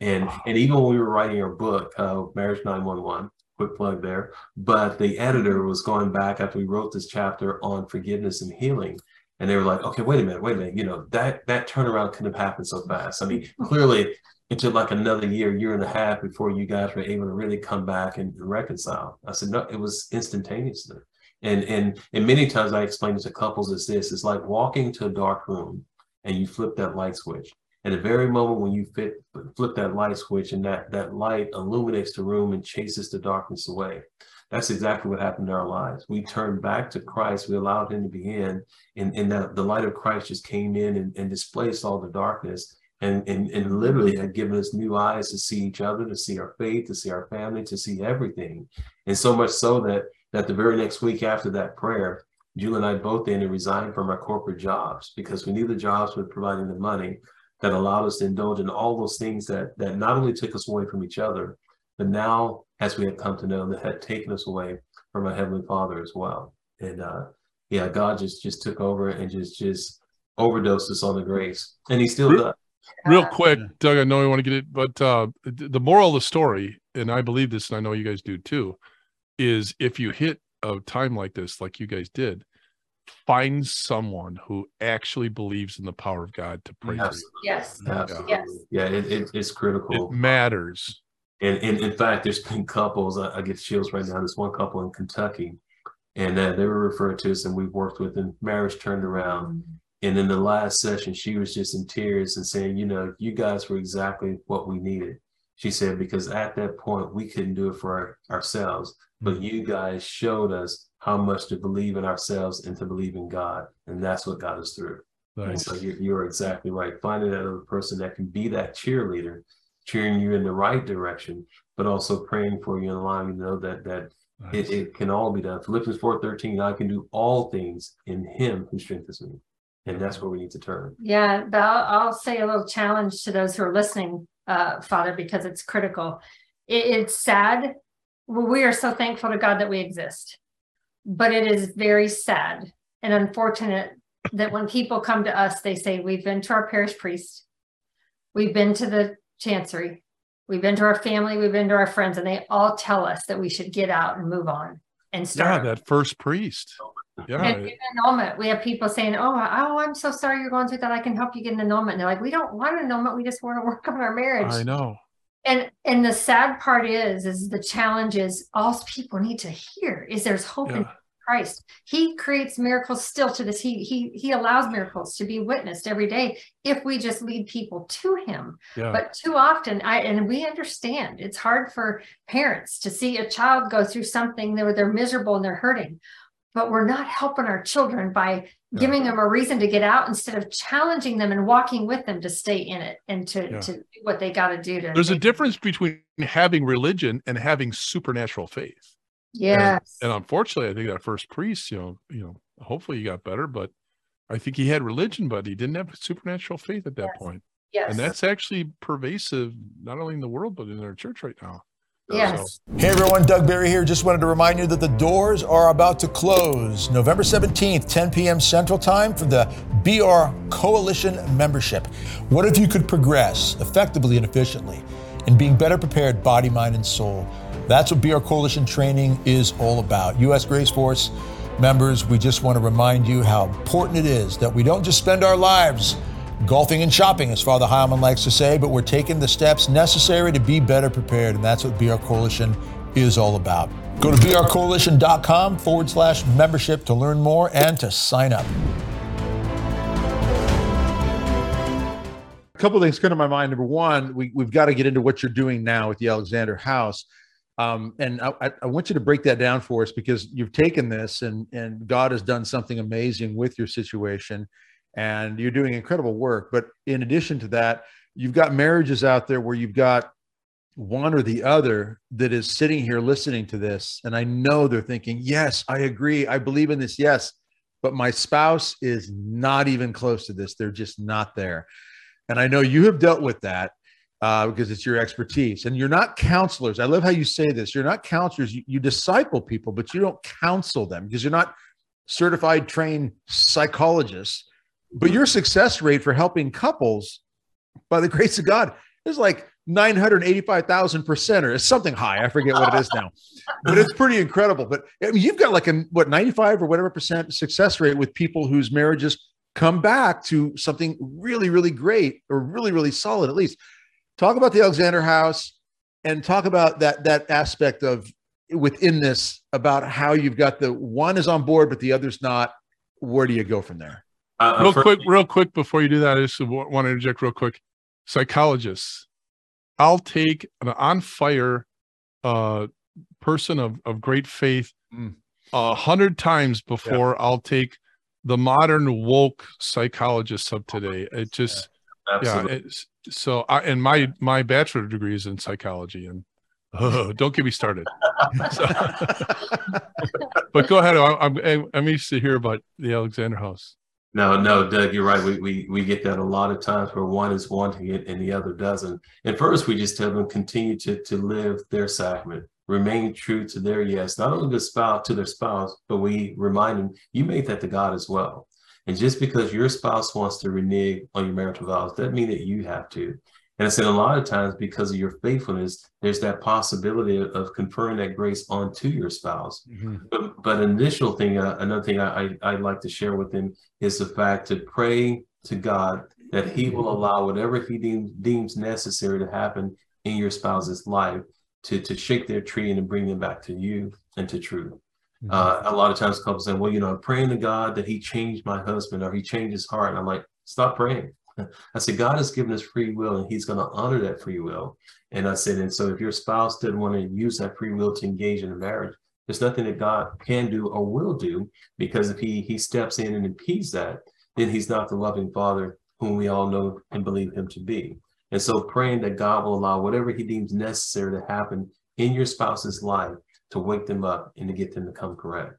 And and even when we were writing our book, uh, Marriage Nine One One, quick plug there. But the editor was going back after we wrote this chapter on forgiveness and healing, and they were like, "Okay, wait a minute, wait a minute. You know that that turnaround couldn't have happened so fast. I mean, hmm. clearly." It took like another year, year and a half before you guys were able to really come back and reconcile. I said, no, it was instantaneously. And and and many times I explain it to couples as this: it's like walking to a dark room and you flip that light switch. And the very moment when you fit, flip that light switch and that that light illuminates the room and chases the darkness away. That's exactly what happened in our lives. We turned back to Christ. We allowed him to be in, and, and that the light of Christ just came in and, and displaced all the darkness and, and, and literally had given us new eyes to see each other, to see our faith, to see our family, to see everything. And so much so that that the very next week after that prayer, Julie and I both then resigned from our corporate jobs because we knew the jobs were providing the money that allowed us to indulge in all those things that that not only took us away from each other, but now, as we have come to know, that had taken us away from our heavenly Father as well. And uh, yeah, God just just took over and just just overdosed us on the grace, and He still does. Real quick, Doug, I know you want to get it, but uh, the moral of the story, and I believe this, and I know you guys do too, is if you hit a time like this, like you guys did, find someone who actually believes in the power of God to pray for Absolutely. yes Absolutely. Yeah, it, it, it's critical. It matters. And, and in fact, there's been couples, I, I get chills right now. There's one couple in Kentucky, and uh, they were referred to us, and we've worked with, and marriage turned around. And in the last session, she was just in tears and saying, You know, you guys were exactly what we needed. She said, Because at that point, we couldn't do it for our, ourselves, but you guys showed us how much to believe in ourselves and to believe in God. And that's what got us through. And so you're, you're exactly right. Finding that other person that can be that cheerleader, cheering you in the right direction, but also praying for you and allowing you to know that that Nice. it, it can all be done. Philippians 4:13, I can do all things in him who strengthens me. And that's where we need to turn. Yeah, but I'll, I'll say a little challenge to those who are listening, uh, Father, because it's critical. It, it's sad. We are so thankful to God that we exist, but it is very sad and unfortunate that when people come to us, they say, We've been to our parish priest, we've been to the chancery, we've been to our family, we've been to our friends, and they all tell us that we should get out and move on and Yeah, start. that first priest. Yeah. And an annulment. We have people saying, "Oh, oh, I'm so sorry you're going through that. I can help you get an annulment." And they're like, "We don't want an annulment. We just want to work on our marriage." I know. And and the sad part is, is the challenge is all people need to hear is there's hope in Christ. He creates miracles still to this. He he he allows miracles to be witnessed every day if we just lead people to Him. Yeah. But too often, I and we understand it's hard for parents to see a child go through something where they're miserable and they're hurting. But we're not helping our children by Yeah. giving them a reason to get out instead of challenging them and walking with them to stay in it and to, Yeah. to do what they got to do to There's a difference between having religion and having supernatural faith. Yes. And, and unfortunately, I think that first priest, you know, you know, hopefully he got better, but I think he had religion, but he didn't have supernatural faith at that Yes. point. yes. And that's actually pervasive, not only in the world, but in our church right now. Yes. Hey everyone, Doug Barry here. Just wanted to remind you that the doors are about to close November 17th, 10 p.m. Central Time for the BR Coalition membership. What if you could progress effectively and efficiently in being better prepared body, mind, and soul? That's what BR Coalition training is all about. U.S. Grace Force members, we just want to remind you how important it is that we don't just spend our lives golfing and shopping, as Father Heilman likes to say, but we're taking the steps necessary to be better prepared. And that's what BR Coalition is all about. Go to brcoalition.com forward slash membership to learn more and to sign up. A couple of things come to my mind. Number one, we, we've got to get into what you're doing now with the Alexander House. Um, and I- I want you to break that down for us because you've taken this and, and God has done something amazing with your situation and you're doing incredible work. But in addition to that, you've got marriages out there where you've got one or the other that is sitting here listening to this. And I know they're thinking, yes, I agree. I believe in this. Yes. But my spouse is not even close to this. They're just not there. And I know you have dealt with that uh, because it's your expertise. And you're not counselors. I love how you say this. You're not counselors. You, you disciple people, but you don't counsel them because you're not certified trained psychologists. But your success rate for helping couples, by the grace of God, is like 985,000 percent, or it's something high. I forget what it is now, but it's pretty incredible. But I mean, you've got like a what 95 or whatever percent success rate with people whose marriages come back to something really, really great or really, really solid at least. Talk about the Alexander House and talk about that that aspect of within this about how you've got the one is on board but the other's not. Where do you go from there? Uh, real for- quick, real quick before you do that, I just want to interject real quick. Psychologists, I'll take an on fire uh, person of, of great faith Mm. a hundred times before I'll take the modern woke psychologists of today. It just, Absolutely. yeah. So, I, and my my bachelor degree is in psychology, and oh, don't get me started. So- but go ahead. I, I'm I'm I'm to hear about the Alexander House. No, no, Doug, you're right. We, we we get that a lot of times where one is wanting it and the other doesn't. And first, we just tell them continue to to live their sacrament, remain true to their yes, not only the spouse to their spouse, but we remind them you made that to God as well. And just because your spouse wants to renege on your marital vows, doesn't mean that you have to. And I said a lot of times because of your faithfulness, there's that possibility of, conferring that grace onto your spouse. But, but initial thing, uh, another thing I, I, I'd like to share with them is the fact to pray to God that He will allow whatever He deems, deems necessary to happen in your spouse's life to, to shake their tree and to bring them back to you and to truth. Uh, a lot of times couples say, well, you know, I'm praying to God that He changed my husband or He changed his heart. And I'm like, stop praying. I said, God has given us free will and He's going to honor that free will. And I said, and so if your spouse doesn't want to use that free will to engage in a marriage, there's nothing that God can do or will do because if he he steps in and impedes that, then he's not the loving father whom we all know and believe him to be. And so praying that God will allow whatever he deems necessary to happen in your spouse's life to wake them up and to get them to come correct.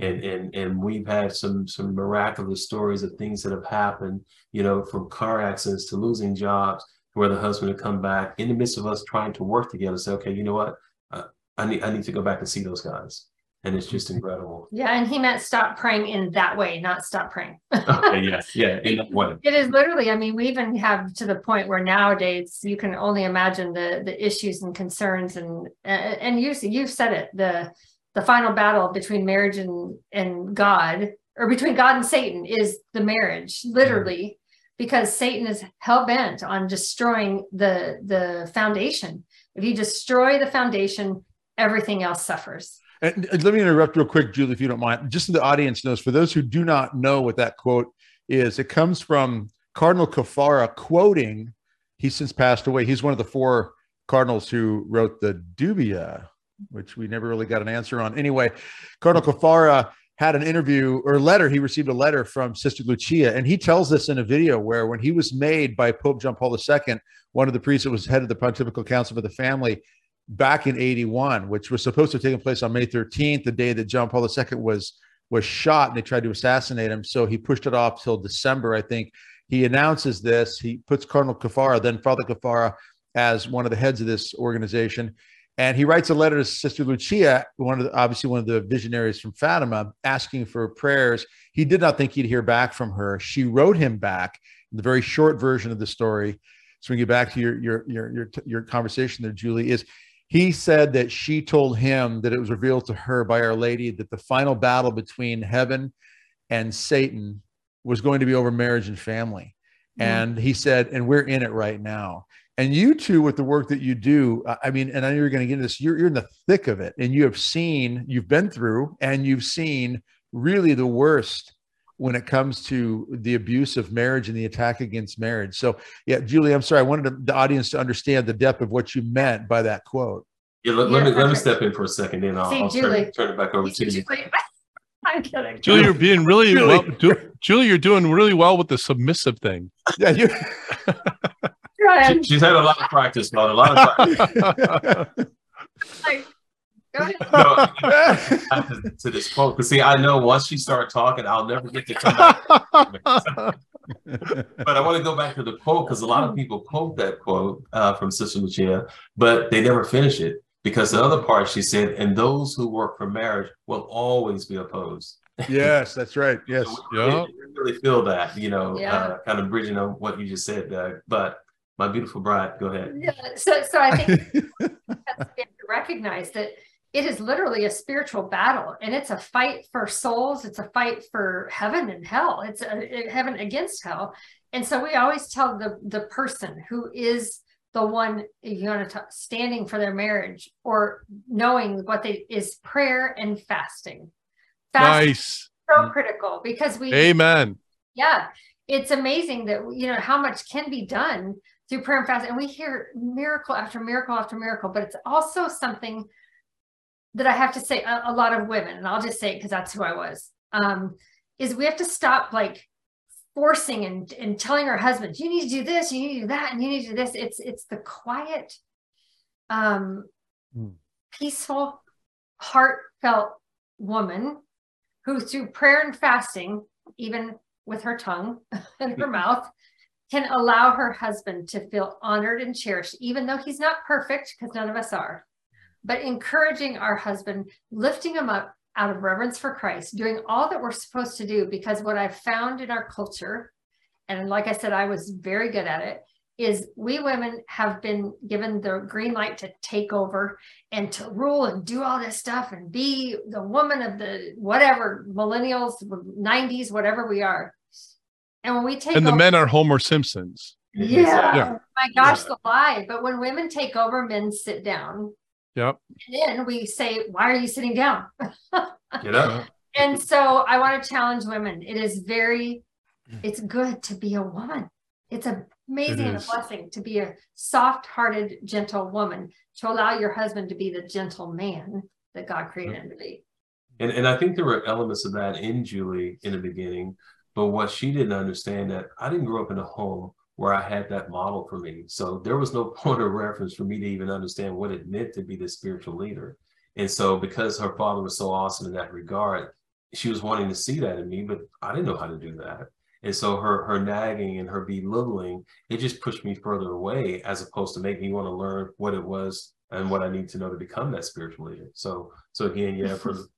And and and we've had some some miraculous stories of things that have happened, you know, from car accidents to losing jobs, where the husband would come back in the midst of us trying to work together, say, okay, you know what, uh, I need I need to go back and see those guys, and it's just incredible. Yeah, and he meant stop praying in that way, not stop praying. okay, yes, yeah, in that way. It is literally, I mean, we even have to the point where nowadays you can only imagine the the issues and concerns and and you you've said it, the the final battle between marriage and and God or between God and Satan is the marriage, literally, because Satan is hell bent on destroying the the foundation. If you destroy the foundation, everything else suffers. And and let me interrupt real quick, Julie, if you don't mind. Just so the audience knows, for those who do not know what that quote is, it comes from Cardinal Caffarra quoting, he's since passed away. He's one of the four cardinals who wrote the Dubia, which we never really got an answer on. Anyway, Cardinal Caffarra had an interview or letter. He received a letter from Sister Lucia, and he tells this in a video where when he was made by Pope John Paul II, one of the priests that was head of the Pontifical Council for the Family, back in 81, which was supposed to have taken place on May 13th, the day that John Paul II was was shot and they tried to assassinate him. So he pushed it off till December, I think. He announces this. He puts Cardinal Caffarra, then Father Caffarra, as one of the heads of this organization. And he writes a letter to Sister Lucia, one of the, obviously one of the visionaries from Fatima, asking for prayers. He did not think he'd hear back from her. She wrote him back the very short version of the story. So we get back to your your your your, your conversation there, Julie, is he said that she told him that it was revealed to her by Our Lady that the final battle between heaven and Satan was going to be over marriage and family. Mm-hmm. And he said, and we're in it right now. And you two, with the work that you do, I mean, and I know you're going to get into this, you're, you're in the thick of it and you have seen, you've been through, and you've seen really the worst when it comes to the abuse of marriage and the attack against marriage. So, yeah, Julie, I'm sorry. I wanted the audience to understand the depth of what you meant by that quote. Yeah, let, let me let me step in for a second, then I'll, I'll turn, turn, it back over to you. I'm kidding. Julie, you're being really Julie. well. Do, Julie, you're doing really well with the submissive thing. Yeah, you. she, she's had a lot of practice, God. a lot of practice. like, Go ahead. No, to this quote, because see, I know once you start talking, I'll never get to come back. but I want to go back to the quote because a lot of people quote that quote uh, from Sister Lucia, but they never finish it because the other part she said, "And those who work for marriage will always be opposed." Yes, that's right. Yes, so we, yeah. really feel that, you know, yeah. uh, kind of bridging on what you just said, Doug. But my beautiful bride, go ahead. Yeah. So, so I think to recognize that it is literally a spiritual battle and it's a fight for souls it's a fight for heaven and hell it's a, heaven against hell and so we always tell the the person who is the one you want to standing for their marriage or knowing what they is prayer and fasting fasting nice so critical because we amen yeah it's amazing that you know how much can be done through prayer and fasting and we hear miracle after miracle after miracle but it's also something that I have to say a, a lot of women, and I'll just say it because that's who I was, um, is we have to stop like forcing and, and telling our husbands, you need to do this, you need to do that, and you need to do this. It's it's the quiet, um, mm. peaceful, heartfelt woman who through prayer and fasting, even with her tongue and her mouth, can allow her husband to feel honored and cherished, even though he's not perfect, because none of us are but encouraging our husband, lifting him up out of reverence for Christ, doing all that we're supposed to do. Because what I've found in our culture, and like I said, I was very good at it, is we women have been given the green light to take over and to rule and do all this stuff and be the woman of the whatever millennials, 90s, whatever we are. And when we take and the over, men are Homer Simpsons. Yeah. yeah. My gosh, the lie. But when women take over, men sit down Yep. And then we say, why are you sitting down? Get up. and so I want to challenge women. It is very, it's good to be a woman. It's amazing it and a blessing to be a soft hearted, gentle woman, to allow your husband to be the gentle man that God created him to be. And, and I think there were elements of that in Julie in the beginning, but what she didn't understand that I didn't grow up in a home where I had that model for me. So there was no point of reference for me to even understand what it meant to be the spiritual leader. And so because her father was so awesome in that regard, she was wanting to see that in me, but I didn't know how to do that. And so her her nagging and her belittling, it just pushed me further away as opposed to make me want to learn what it was and what I need to know to become that spiritual leader. So so again, yeah, for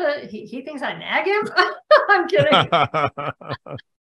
uh, he, he thinks I nag him. I'm kidding.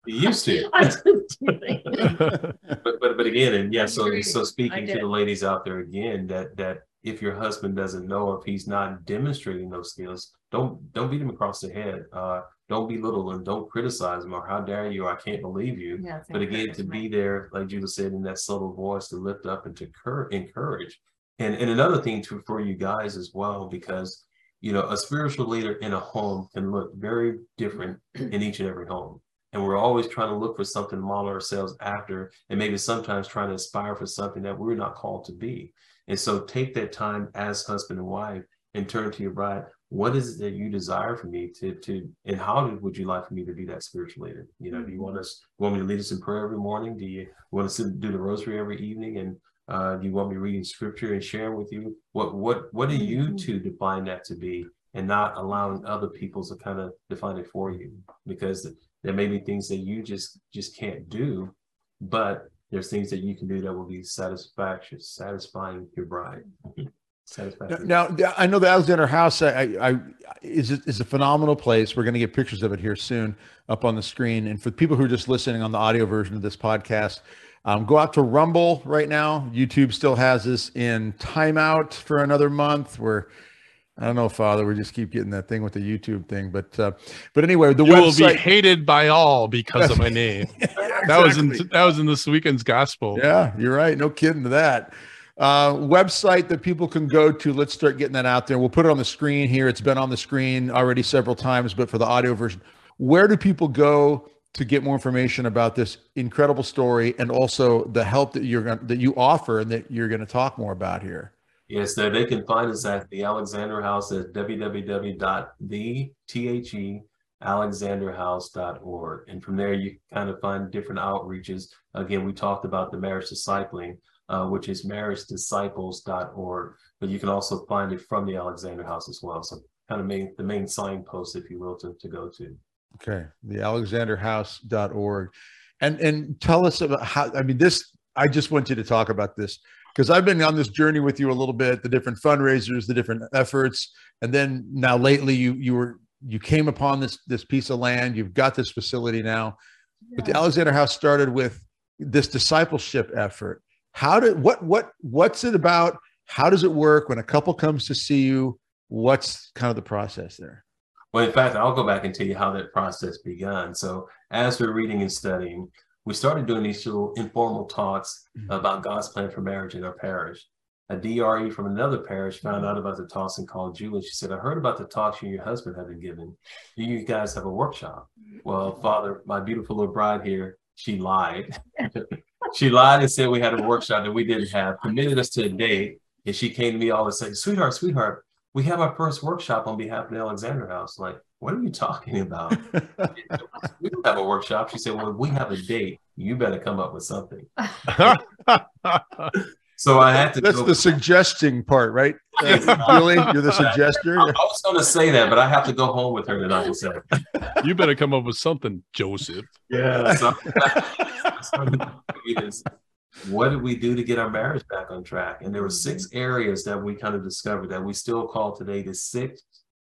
he used to. but but but again, and yeah, so so speaking to the ladies out there again, that that if your husband doesn't know if he's not demonstrating those skills, don't don't beat him across the head. Uh, don't belittle him. Don't criticize him or how dare you? I can't believe you. Yeah, but again, to be there, like Judah said, in that subtle voice to lift up and to cur- encourage. And and another thing to, for you guys as well, because you know a spiritual leader in a home can look very different in each and every home. And we're always trying to look for something to model ourselves after and maybe sometimes trying to aspire for something that we're not called to be. And so take that time as husband and wife and turn to your bride. What is it that you desire for me to to and how would you like for me to be that spiritual leader? You know do you want us want me to lead us in prayer every morning? Do you want us to do the rosary every evening and Uh, do you want me reading scripture and sharing with you? What what what do you Mhm. two define that to be, and not allowing other people to kind of define it for you? Because there may be things that you just just can't do, but there's things that you can do that will be satisfaction, satisfying your bride. Now, now, I know the Alexander House I, I, I is is a phenomenal place. We're going to get pictures of it here soon up on the screen. And for people who are just listening on the audio version of this podcast, um, go out to Rumble right now. YouTube still has this in timeout for another month. Where I don't know, Father, we just keep getting that thing with the YouTube thing. But uh, but anyway, the you will be website. hated by all because of my name. That was in that was in this weekend's gospel. Yeah, you're right. No kidding to that. Uh, website that people can go to. Let's start getting that out there. We'll put it on the screen here. It's been on the screen already several times, but for the audio version, where do people go to get more information about this incredible story and also the help that you're going that you offer and that you're going to talk more about here? Yes, they can find us at the Alexander House at www.the-alexanderhouse.org. And from there, you kind of find different outreaches. Again, we talked about the marriage discipling, uh, which is marriagedisciples.org. But you can also find it from the Alexander House as well. So kind of main, the main signpost, if you will, to, to go to. Okay, the alexanderhouse.org. And and tell us about how I mean this I just want you to talk about this because I've been on this journey with you a little bit, the different fundraisers, the different efforts, and then now lately you you were you came upon this this piece of land, you've got this facility now. But the Alexander House started with this discipleship effort. How did what what what's it about? How does it work when a couple comes to see you? What's kind of the process there? Well, in fact, I'll go back and tell you how that process began. So, as we're reading and studying, we started doing these little informal talks Mhm. about God's plan for marriage in our parish. A DRE from another parish found out about the talks and called Julie. And she said, I heard about the talks you and your husband have been giving. Do you guys have a workshop? Well, Father, my beautiful little bride here, she lied. she lied and said we had a workshop that we didn't have, committed us to a date. And she came to me all and said, Sweetheart, sweetheart, we have our first workshop on behalf of the Alexander House. Like, what are you talking about? we don't have a workshop. She said, Well, we have a date. You better come up with something. So I had to That's go. the suggesting part, right? Yes. Uh, Julie, you're the suggester. I I was going to say that, but I have to go home with her tonight and say, you better come up with something, Joseph. Yeah. So, so is, what did we do to get our marriage back on track? And there were six areas that we kind of discovered that we still call today the six,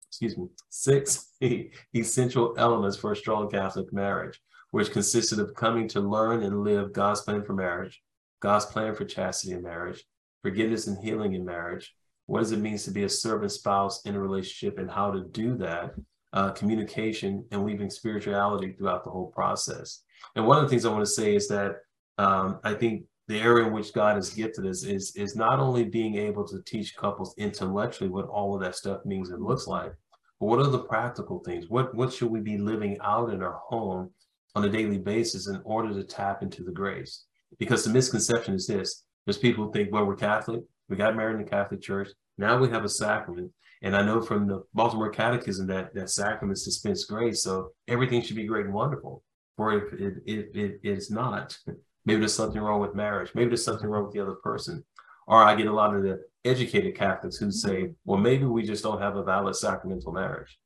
excuse me, six essential elements for a strong Catholic marriage, which consisted of coming to learn and live God's plan for marriage, God's plan for chastity in marriage, forgiveness and healing in marriage, what does it mean to be a servant spouse in a relationship and how to do that, uh, communication and weaving spirituality throughout the whole process. And one of the things I want to say is that um, I think the area in which God has gifted us is, is not only being able to teach couples intellectually what all of that stuff means and looks like, but what are the practical things? What, what should we be living out in our home on a daily basis in order to tap into the grace? Because the misconception is this there's people who think, well, we're Catholic, we got married in the Catholic Church, now we have a sacrament. And I know from the Baltimore Catechism that that sacraments dispense grace, so everything should be great and wonderful. Or if it, if it is not, maybe there's something wrong with marriage, maybe there's something wrong with the other person. Or I get a lot of the educated Catholics who say, well, maybe we just don't have a valid sacramental marriage.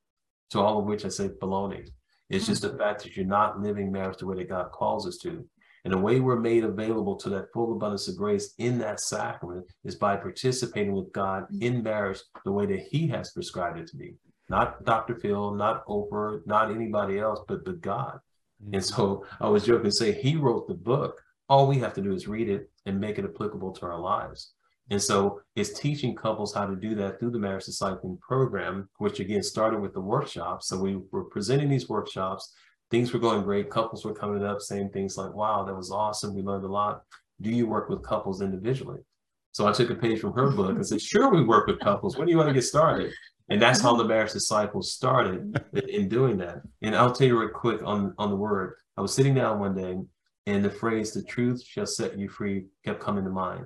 To all of which I say baloney. It's just the mm-hmm. fact that you're not living marriage the way that God calls us to. And the way we're made available to that full abundance of grace in that sacrament is by participating with God mm-hmm. in marriage the way that He has prescribed it to be. Not Dr. Phil, not Oprah, not anybody else, but but God. And mm-hmm. so I was joking to say He wrote the book. All we have to do is read it and make it applicable to our lives. And so it's teaching couples how to do that through the marriage discipling program, which again started with the workshops. So we were presenting these workshops things were going great. Couples were coming up saying things like, wow, that was awesome. We learned a lot. Do you work with couples individually? So I took a page from her book and said, sure, we work with couples. When do you want to get started? And that's how the marriage disciples started in doing that. And I'll tell you real quick on, on the word. I was sitting down one day and the phrase, the truth shall set you free, kept coming to mind.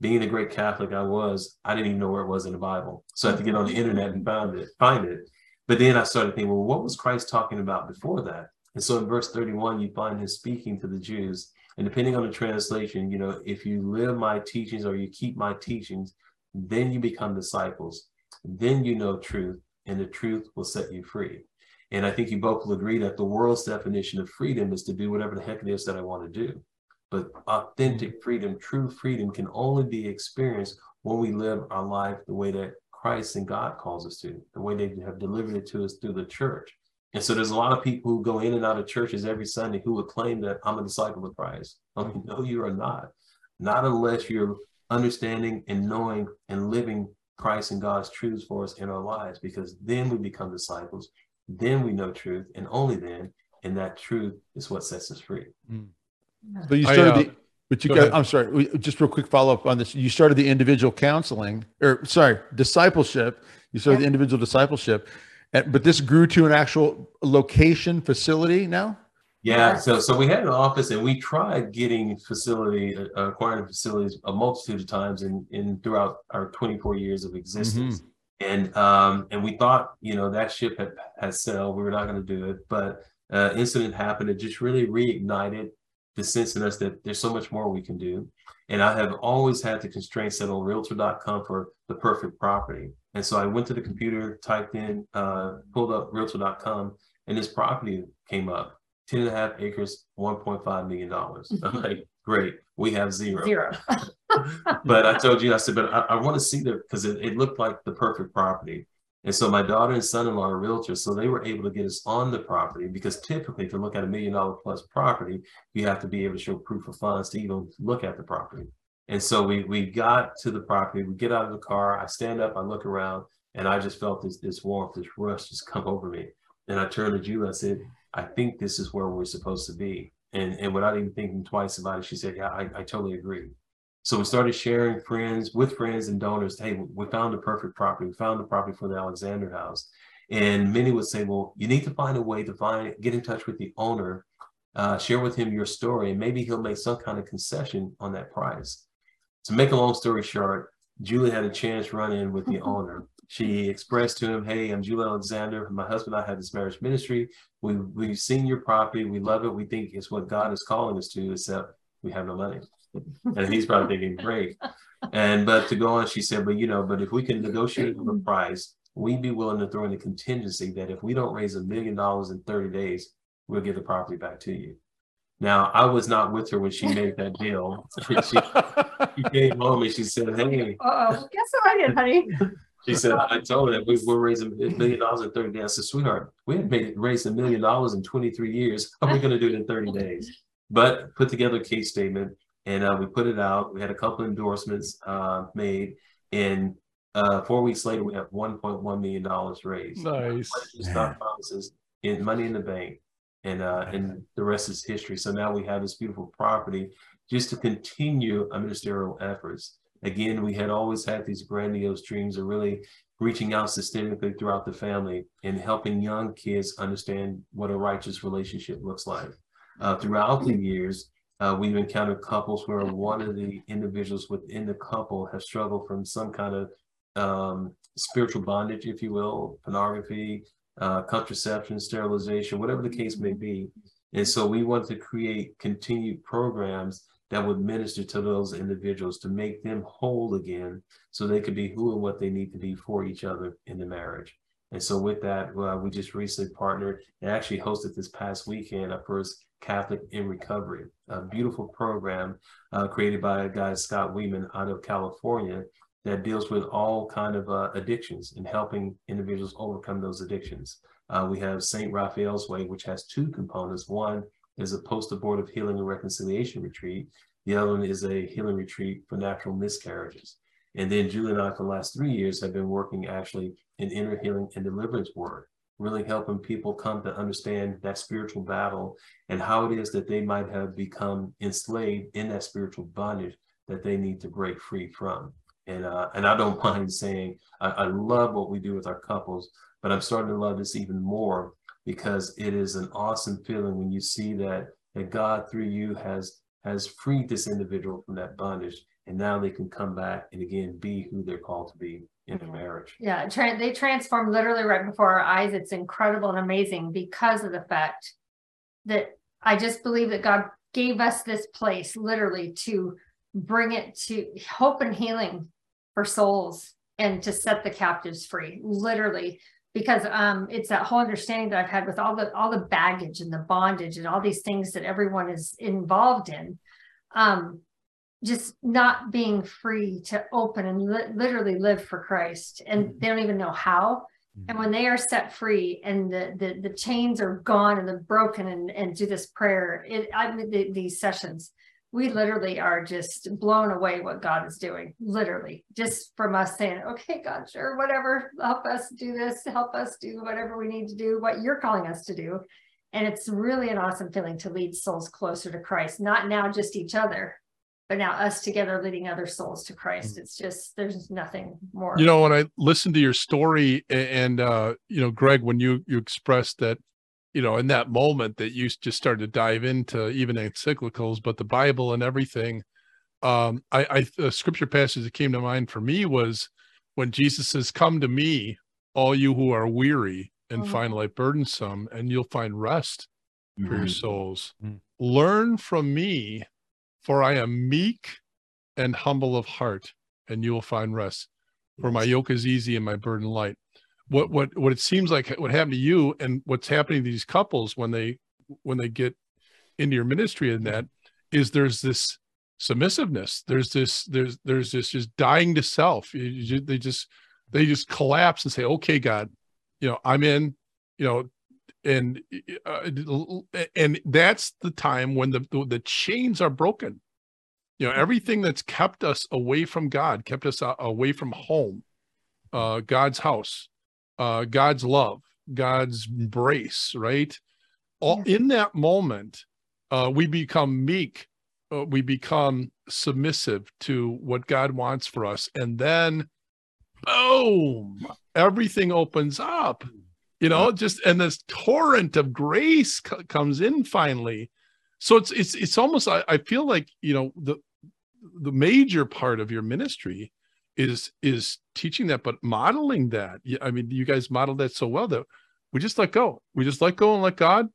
Being the great Catholic I was, I didn't even know where it was in the Bible. So I had to get on the internet and find it, find it. But then I started thinking, well, what was Christ talking about before that? And so in verse 31, you find him speaking to the Jews And depending on the translation, you know, if you live my teachings or you keep my teachings, then you become disciples. Then you know truth, and the truth will set you free. And I think you both will agree that the world's definition of freedom is to do whatever the heck it is that I want to do. But authentic freedom, true freedom, can only be experienced when we live our life the way that Christ and God calls us to, the way they have delivered it to us through the church. And so there's a lot of people who go in and out of churches every Sunday who would claim that I'm a disciple of Christ. Oh, no, you are not. Not unless you're understanding and knowing and living Christ and God's truths for us in our lives, because then we become disciples. Then we know truth, and only then, and that truth is what sets us free. Mm. So you started I, uh, the, but you got, ahead. I'm sorry, just real quick follow up on this. You started the individual counseling, or sorry, discipleship. You started the individual discipleship, but this grew to an actual location facility now. Yeah, so so we had an office and we tried getting facility uh, acquiring facilities a multitude of times in in throughout our 24 years of existence. Mm-hmm. And um and we thought, you know, that ship had had sailed. We were not going to do it, but uh, incident happened. It just really reignited the sense in us that there's so much more we can do. And I have always had the constraint set on realtor.com for the perfect property. And so I went to the computer, typed in, uh, pulled up realtor.com, and this property came up 10 and a half acres, $1.5 million. I'm like, great, we have zero. Zero. but I told you, I said, but I, I want to see the, because it, it looked like the perfect property. And so my daughter and son-in-law are realtors, so they were able to get us on the property because typically to look at a million dollar plus property, you have to be able to show proof of funds to even look at the property. And so we we got to the property, we get out of the car, I stand up, I look around, and I just felt this this warmth, this rush just come over me. And I turned to Julie, I said, I think this is where we're supposed to be. And and without even thinking twice about it, she said, Yeah, I, I totally agree. So we started sharing friends with friends and donors. Hey, we found the perfect property. We found the property for the Alexander House. And many would say, well, you need to find a way to find, get in touch with the owner, uh, share with him your story, and maybe he'll make some kind of concession on that price. To make a long story short, Julie had a chance run in with the owner. She expressed to him, Hey, I'm Julie Alexander. My husband and I have this marriage ministry. We, we've seen your property. We love it. We think it's what God is calling us to, except we have no money and he's probably thinking, great. And but to go on, she said, but you know, but if we can negotiate a price, we'd be willing to throw in a contingency that if we don't raise a million dollars in 30 days, we'll give the property back to you. Now, I was not with her when she made that deal. she, she came home and she said, Hey, oh, guess what I did, honey? She said, I told her that we were raising a million dollars in 30 days. I said, sweetheart, we had made, raised a million dollars in 23 years. How are we going to do it in 30 days? But put together a case statement and uh, we put it out. We had a couple endorsements uh, made, and uh, four weeks later, we have 1.1 million dollars raised. Nice. Stock promises in money in the bank, and uh, and the rest is history. So now we have this beautiful property just to continue our ministerial efforts. Again, we had always had these grandiose dreams of really reaching out systemically throughout the family and helping young kids understand what a righteous relationship looks like. Uh, throughout the years, uh, we've encountered couples where one of the individuals within the couple has struggled from some kind of um, spiritual bondage, if you will, pornography, uh, contraception, sterilization, whatever the case may be. And so we want to create continued programs that would minister to those individuals to make them whole again so they could be who and what they need to be for each other in the marriage. And so with that, uh, we just recently partnered and actually hosted this past weekend our first Catholic in Recovery, a beautiful program uh, created by a guy, Scott Weeman, out of California, that deals with all kind of uh, addictions and helping individuals overcome those addictions. Uh, we have St. Raphael's Way, which has two components. One is a post-abortive healing and reconciliation retreat. The other one is a healing retreat for natural miscarriages. And then Julie and I, for the last three years, have been working actually in inner healing and deliverance work really helping people come to understand that spiritual battle and how it is that they might have become enslaved in that spiritual bondage that they need to break free from. And uh, and I don't mind saying I, I love what we do with our couples, but I'm starting to love this even more because it is an awesome feeling when you see that that God through you has has freed this individual from that bondage and now they can come back and again be who they're called to be in a marriage. Yeah, tra- they transform literally right before our eyes. It's incredible and amazing because of the fact that I just believe that God gave us this place literally to bring it to hope and healing for souls and to set the captives free literally because um it's that whole understanding that i've had with all the all the baggage and the bondage and all these things that everyone is involved in um just not being free to open and li- literally live for christ and mm-hmm. they don't even know how and when they are set free and the the, the chains are gone and they're broken and and do this prayer it i mean the, these sessions we literally are just blown away what god is doing literally just from us saying okay god sure whatever help us do this help us do whatever we need to do what you're calling us to do and it's really an awesome feeling to lead souls closer to christ not now just each other but now us together leading other souls to Christ. Mm. It's just there's nothing more. You know, when I listened to your story and uh, you know, Greg, when you you expressed that, you know, in that moment that you just started to dive into even encyclicals, but the Bible and everything. Um, I, I the scripture passage that came to mind for me was when Jesus says, Come to me, all you who are weary and mm-hmm. find life burdensome, and you'll find rest mm-hmm. for your mm-hmm. souls. Mm-hmm. Learn from me for I am meek and humble of heart, and you will find rest. For my yoke is easy and my burden light. What what what it seems like what happened to you and what's happening to these couples when they when they get into your ministry in that is there's this submissiveness. There's this there's there's this just dying to self. You, they just they just collapse and say, "Okay, God, you know, I'm in. You know, and uh, and that's the time when the, the, the chains are broken you know everything that's kept us away from god kept us away from home uh god's house uh god's love god's embrace right? All in that moment uh we become meek uh, we become submissive to what god wants for us and then boom everything opens up. You know just and this torrent of grace c- comes in finally. So it's it's it's almost I, I feel like you know the the major part of your ministry is is teaching that but modeling that i mean you guys modeled that so well that we just let go we just let go and let god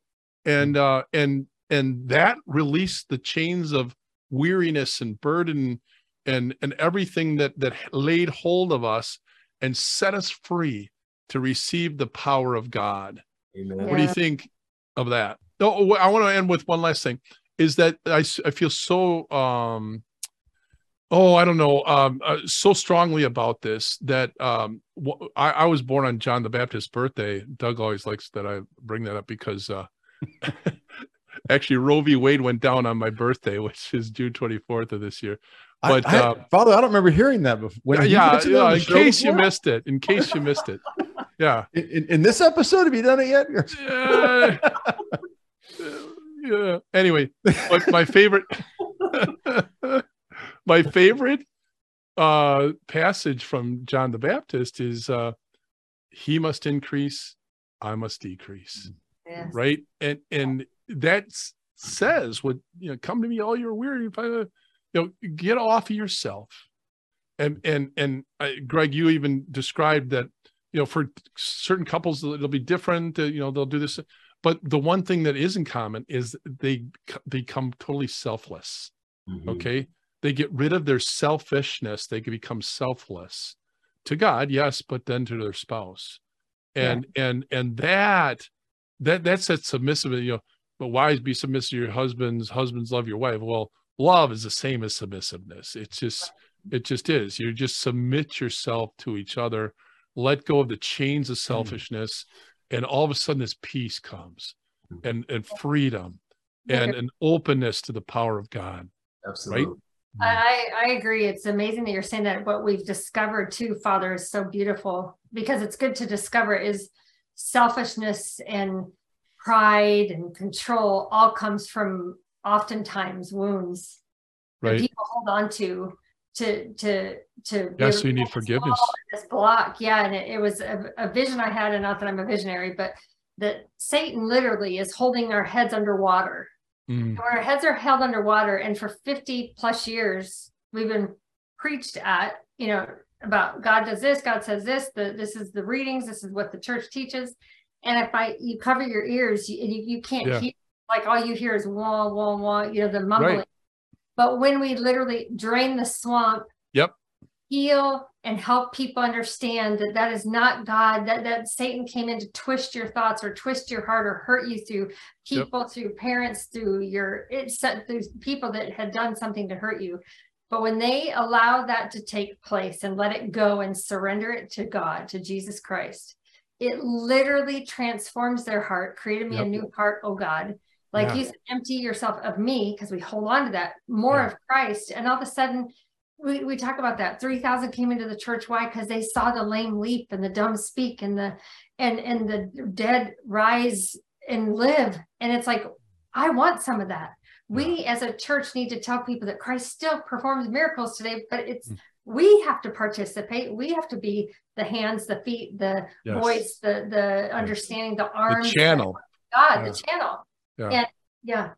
and uh and and that released the chains of weariness and burden and and everything that that laid hold of us and set us free to receive the power of God. Amen. What do you think of that? No, I want to end with one last thing. Is that I, I feel so um oh I don't know um uh, so strongly about this that um I, I was born on John the Baptist's birthday. Doug always likes that I bring that up because uh actually Roe v. Wade went down on my birthday, which is June 24th of this year. But I, I, uh, Father, I don't remember hearing that before. When, yeah, yeah in case before? you missed it, in case you missed it. Yeah. In, in, this episode, have you done it yet? yeah. yeah. Anyway, but my favorite, my favorite uh, passage from John the Baptist is uh, "He must increase, I must decrease." Yes. Right, and and that says what you know. Come to me, all you're weary. If I, you know, get off of yourself. And and and uh, Greg, you even described that you know for certain couples it'll be different uh, you know they'll do this but the one thing that is in common is they become totally selfless mm-hmm. okay they get rid of their selfishness they can become selfless to god yes but then to their spouse and yeah. and and that that that's that submissive you know but wives be submissive to your husbands husbands love your wife well love is the same as submissiveness it's just it just is you just submit yourself to each other let go of the chains of hmm. selfishness mm. and all of a sudden this peace comes hmm. and and freedom and an openness to the power of god absolutely right I, I agree. It's amazing that you're saying that. What we've discovered too, Father, is so beautiful because it's good to discover is selfishness and pride and control all comes from oftentimes wounds right. that people hold on to to to to yes you need forgiveness this block yeah and it, it was a, a, vision i had and not that i'm a visionary but that satan literally is holding our heads underwater mm. our heads are held underwater and for 50 plus years we've been preached at you know about god does this god says this the, this is the readings this is what the church teaches and if i you cover your ears you, you, you can't yeah. hear like all you hear is wah wah wah, you know, the mumbling. Right. But when we literally drain the swamp, Yep. Heal and help people understand that that is not God, that that Satan came in to twist your thoughts or twist your heart or hurt you through Yep. people, through parents, through your it's through people that had done something to hurt you. But when they allow that to take place and let it go and surrender it to God, to Jesus Christ, it literally transforms their heart. Created me a new heart, oh God. Like Yeah. you said, empty yourself of me because we hold on to that more Yeah. of Christ. And all of a sudden, we, we talk about that. 3000 came into the church. Why? Because they saw the lame leap and the dumb speak and the and and the dead rise and live. And it's like i want some of that. We as a church need to tell people that christ still performs miracles today but it's Mm. we have to participate. We have to be the hands the feet the Yes. voice the the understanding the The arms. channel. god Yeah. the channel. Yeah. and yeah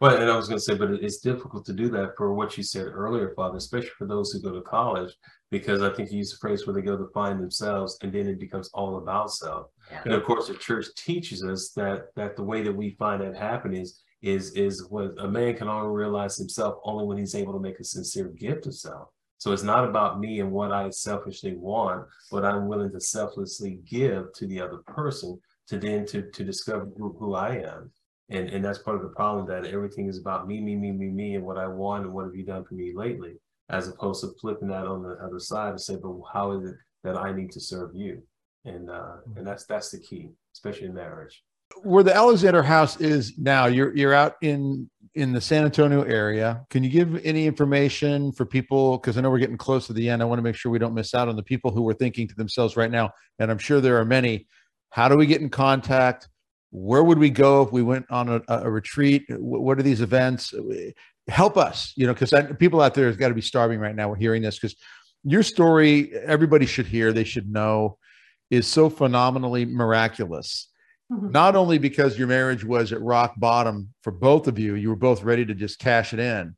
Well, and I was going to say, but it- it's difficult to do that for what you said earlier, Father, especially for those who go to college, because I think you use the phrase where they go to find themselves, and then it becomes all about self. Yeah. And of course, the church teaches us that that the way that we find that happen is is is what a man can only realize himself only when he's able to make a sincere gift of self. So it's not about me and what I selfishly want, but I'm willing to selflessly give to the other person to then to to discover who, who I am. And and that's part of the problem that everything is about me, me, me, me, me, and what I want and what have you done for me lately, as opposed to flipping that on the other side and say, but how is it that I need to serve you? And uh, and that's that's the key, especially in marriage. Where the Alexander House is now, you're you're out in in the San Antonio area. Can you give any information for people? Because I know we're getting close to the end. I want to make sure we don't miss out on the people who are thinking to themselves right now, and I'm sure there are many. How do we get in contact? Where would we go if we went on a, a retreat? What are these events? Help us, you know, because people out there have got to be starving right now. We're hearing this because your story, everybody should hear, they should know, is so phenomenally miraculous Mhm. not only because your marriage was at rock bottom for both of you, you were both ready to just cash it in,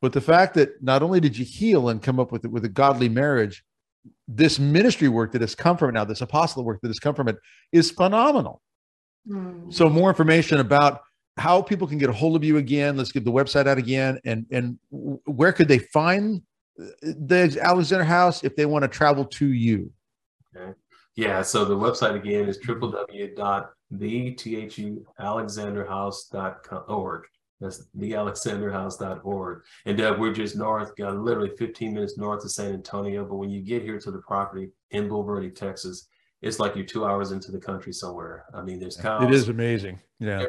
but the fact that not only did you heal and come up with with a godly marriage, this ministry work that has come from it now, this apostle work that has come from it, is phenomenal. Mm. So more information about how people can get a hold of you again. Let's give the website out again, and and where could they find the Alexander House if they want to travel to you? Okay. Yeah, so the website again is www.the-alexanderhouse.org. That's thealexanderhouse.org. And uh, we're just north, uh, literally 15 minutes north of San Antonio. But when you get here to the property in Bulverde, Texas, it's like you're two hours into the country somewhere. I mean, there's cows. It is amazing. Yeah.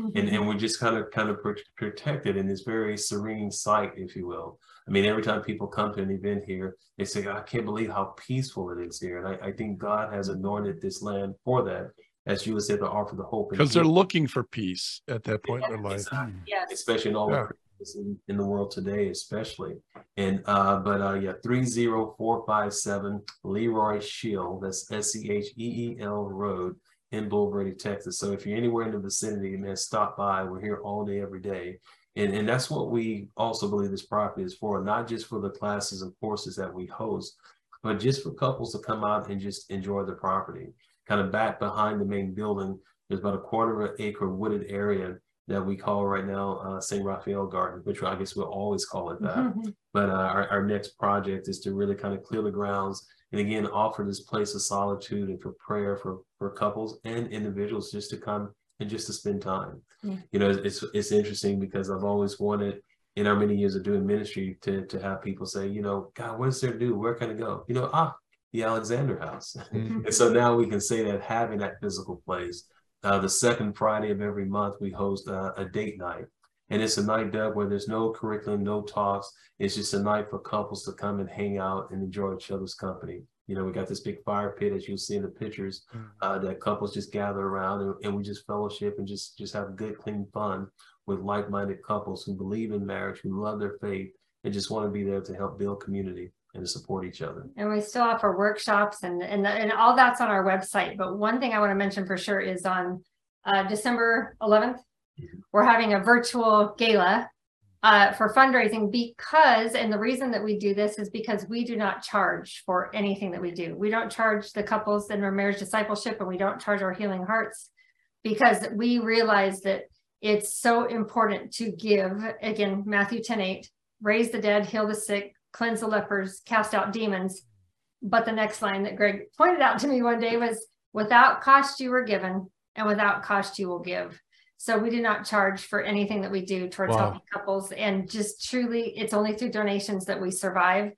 Mm-hmm. and and we're just kind of kind of protected in this very serene site, if you will. I mean, every time people come to an event here, they say, "I can't believe how peaceful it is here," and I, I think God has anointed this land for that, as you would say, to offer the hope. and Because they're looking for peace at that point in their life. Exactly. yes especially in all Yeah. the crises in, in the world today, especially. And uh, but uh, yeah, three zero four five seven Leroy Scheel. That's S C H E E L Road in Bulverde, Texas. So if you're anywhere in the vicinity, man, stop by. We're here all day, every day. And, and that's what we also believe this property is for, not just for the classes and courses that we host, but just for couples to come out and just enjoy the property. Kind of back behind the main building, there's about a quarter of an acre wooded area that we call right now uh, St. Raphael Garden, which I guess we'll always call it that. Mhm. But uh, our, our next project is to really kind of clear the grounds and again offer this place of solitude and for prayer for for couples and individuals just to come and just to spend time. Yeah. You know, it's it's interesting because I've always wanted in our many years of doing ministry to to have people say, you know, God, what is there to do? Where can I go? You know, ah, the Alexander House. Mhm. and so now we can say that having that physical place. Uh, the second Friday of every month, we host uh, a date night. And it's a night, Doug, where there's no curriculum, no talks. It's just a night for couples to come and hang out and enjoy each other's company. You know, we got this big fire pit, as you'll see in the pictures, Mm. uh, that couples just gather around and, and we just fellowship and just just have good, clean fun with like-minded couples who believe in marriage, who love their faith, and just want to be there to help build community and to support each other. And we still offer workshops and, and, and all that's on our website. But one thing I want to mention for sure is on uh, December 11th, we're having a virtual gala uh, for fundraising because, and the reason that we do this is because we do not charge for anything that we do. We don't charge the couples in our marriage discipleship and we don't charge our healing hearts because we realize that it's so important to give again matthew 10 8 raise the dead heal the sick cleanse the lepers cast out demons but the next line that greg pointed out to me one day was without cost you were given and without cost you will give so we do not charge for anything that we do towards Wow. helping couples and just truly it's only through donations that we survive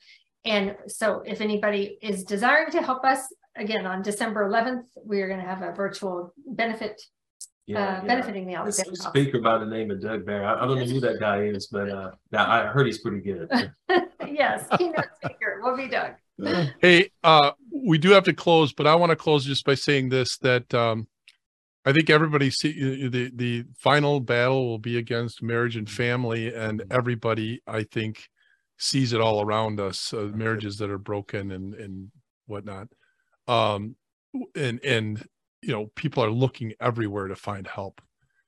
and so if anybody is desiring to help us again on december 11th we are going to have a virtual benefit Yeah, uh, yeah. benefiting the There's Alexander a House. speaker by the name of Doug Barry. I, I don't know who that guy is, but uh, I heard he's pretty good. yes, keynote speaker We'll be Doug. Hey, uh, we do have to close, but I want to close just by saying this: that um, I think everybody see the the final battle will be against marriage and family, and everybody I think sees it all around us, uh, marriages that are broken and and whatnot. Um, and and you know, people are looking everywhere to find help.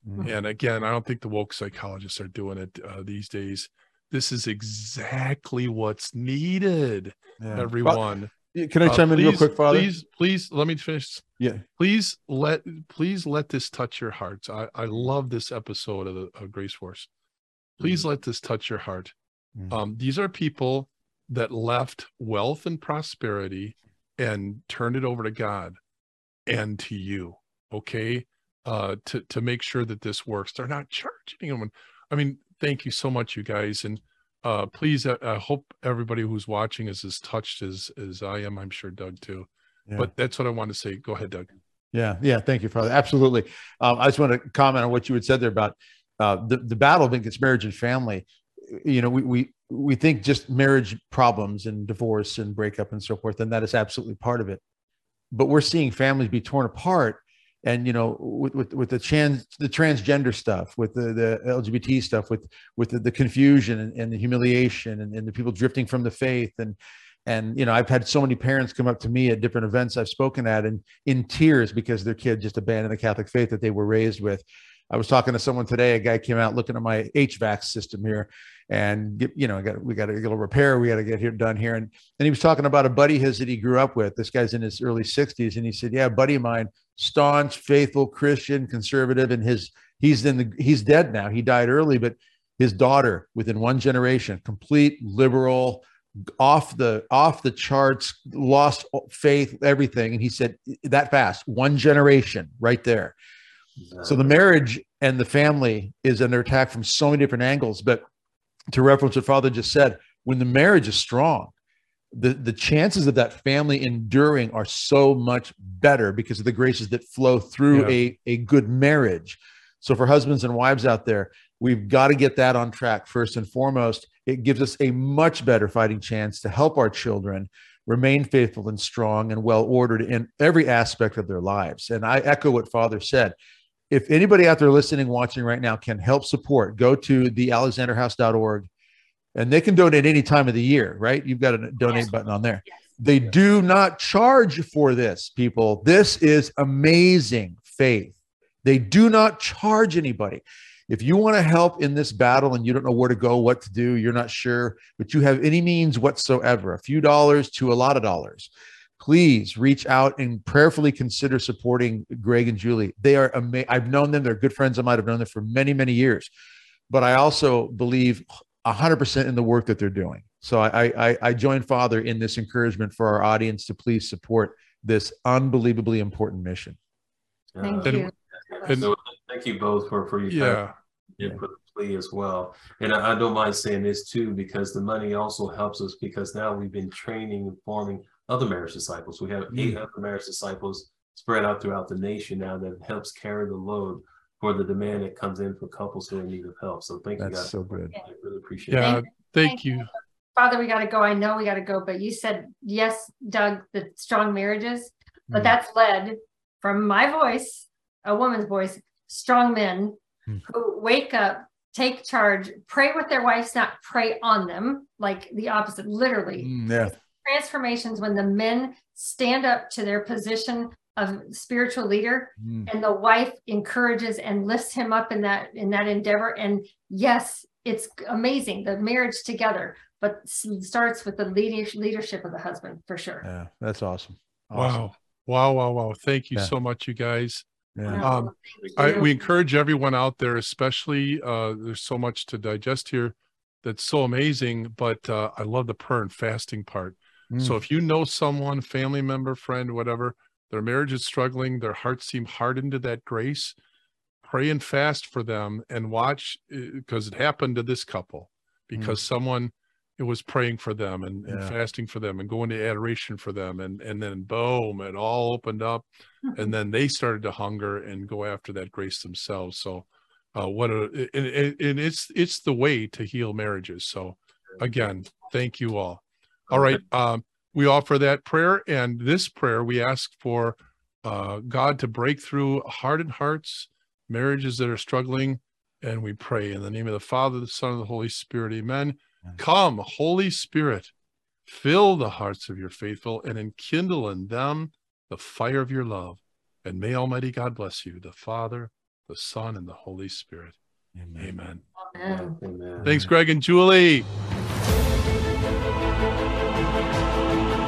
Mhm. And again, I don't think the woke psychologists are doing it uh, these days. This is exactly what's needed, Yeah. everyone. Well, Can I Uh, chime in real please- quick, Father? Please, please let me finish. Yeah. Please let please let this touch your hearts. I, I love this episode of the of Grace Force. Please let this touch your heart. Mm. Um, these are people that left wealth and prosperity and turned it over to God and to you. Okay. Uh to to make sure that this works. They're not charging anyone. I mean, thank you so much, you guys. And uh please uh, I hope everybody who's watching is as touched as as I am. I'm sure Doug too. Yeah. But that's what I want to say. Go ahead, Doug. Yeah, yeah. Thank you, Father. Absolutely. Um, I just want to comment on what you had said there about uh, the the battle against marriage and family. You know, we we we think just marriage problems and divorce and breakup and so forth, and that is absolutely part of it. But we're seeing families be torn apart, and you know, with with, with the trans the transgender stuff, with the the LGBT stuff, with with the, the confusion and, and the humiliation, and, and the people drifting from the faith, and and you know, I've had so many parents come up to me at different events I've spoken at, and in tears because their kid just abandoned the Catholic faith that they were raised with. I was talking to someone today. A guy came out looking at my HVAC system here, and get, you know, got we got to get a little repair. We got to get here done here, and and he was talking about a buddy of his that he grew up with. This guy's in his early 60s, and he said, "Yeah, a buddy of mine, staunch, faithful Christian, conservative, and his he's in the he's dead now. He died early, but his daughter, within one generation, complete liberal." off the off the charts lost faith everything and he said that fast one generation right there so the marriage and the family is under attack from so many different angles but to reference what father just said when the marriage is strong the the chances of that family enduring are so much better because of the graces that flow through Yeah. a a good marriage. So for husbands and wives out there we've got to get that on track first and foremost. It gives us a much better fighting chance to help our children remain faithful and strong and well ordered in every aspect of their lives. And i echo what father said if anybody out there listening watching right now can help support go to thealexanderhouse.org and they can donate any time of the year right? You've got a donate Yes. button on there. Yes. they do not charge for this people. This is amazing faith. They do not charge anybody. If you want to help in this battle and you don't know where to go what to do you're not sure but you have any means whatsoever a few dollars to a lot of dollars please reach out and prayerfully consider supporting greg and julie they are amazing i've known them they're good friends i might have known them for many many years but i also believe 100% in the work that they're doing so i i, I join father in this encouragement for our audience to please support this unbelievably important mission Thank Uh, you. and- so thank you both for for your time Yeah. and for the plea as well. And I, I don't mind saying this too, because the money also helps us because now we've been training and forming other marriage disciples. We have eight other marriage disciples spread out throughout the nation now that helps carry the load for the demand that comes in for couples who are in need of help. So thank you that's guys. so good I really appreciate it. Yeah. Thank- Thank thank you. Father, we got to go. I know we got to go, but you said yes, Doug, the strong marriages, but Mm. that's led from my voice, a woman's voice, strong men Mm. who wake up, take charge, pray with their wives, not pray on them, like the opposite, literally. Mm, yeah Transformations when the men stand up to their position of spiritual leader Mm. and the wife encourages and lifts him up in that in that endeavor and yes it's amazing the marriage together but starts with the leadership leadership of the husband for sure yeah that's awesome Awesome. Wow. Wow. Wow. Wow. Thank you Yeah. so much, you guys. Yeah. Um, I, we encourage everyone out there, especially uh, there's so much to digest here that's so amazing. But uh, I love the prayer and fasting part. Mm. So if you know someone, family member, friend, whatever, their marriage is struggling, their hearts seem hardened to that grace, pray and fast for them and watch because it happened to this couple because someone it was praying for them and, and fasting for them and going to adoration for them and and then boom it all opened up and then they started to hunger and go after that grace themselves. So uh what a and, and and it's it's the way to heal marriages. So again thank you all all right um we offer that prayer and this prayer we ask for uh god to break through hardened hearts marriages that are struggling and we pray in the name of the father the son and the holy spirit amen Amen. come holy spirit fill the hearts of your faithful and enkindle in them the fire of your love and may almighty god bless you the father the son and the holy spirit Amen. amen Amen. Amen. thanks greg and julie Música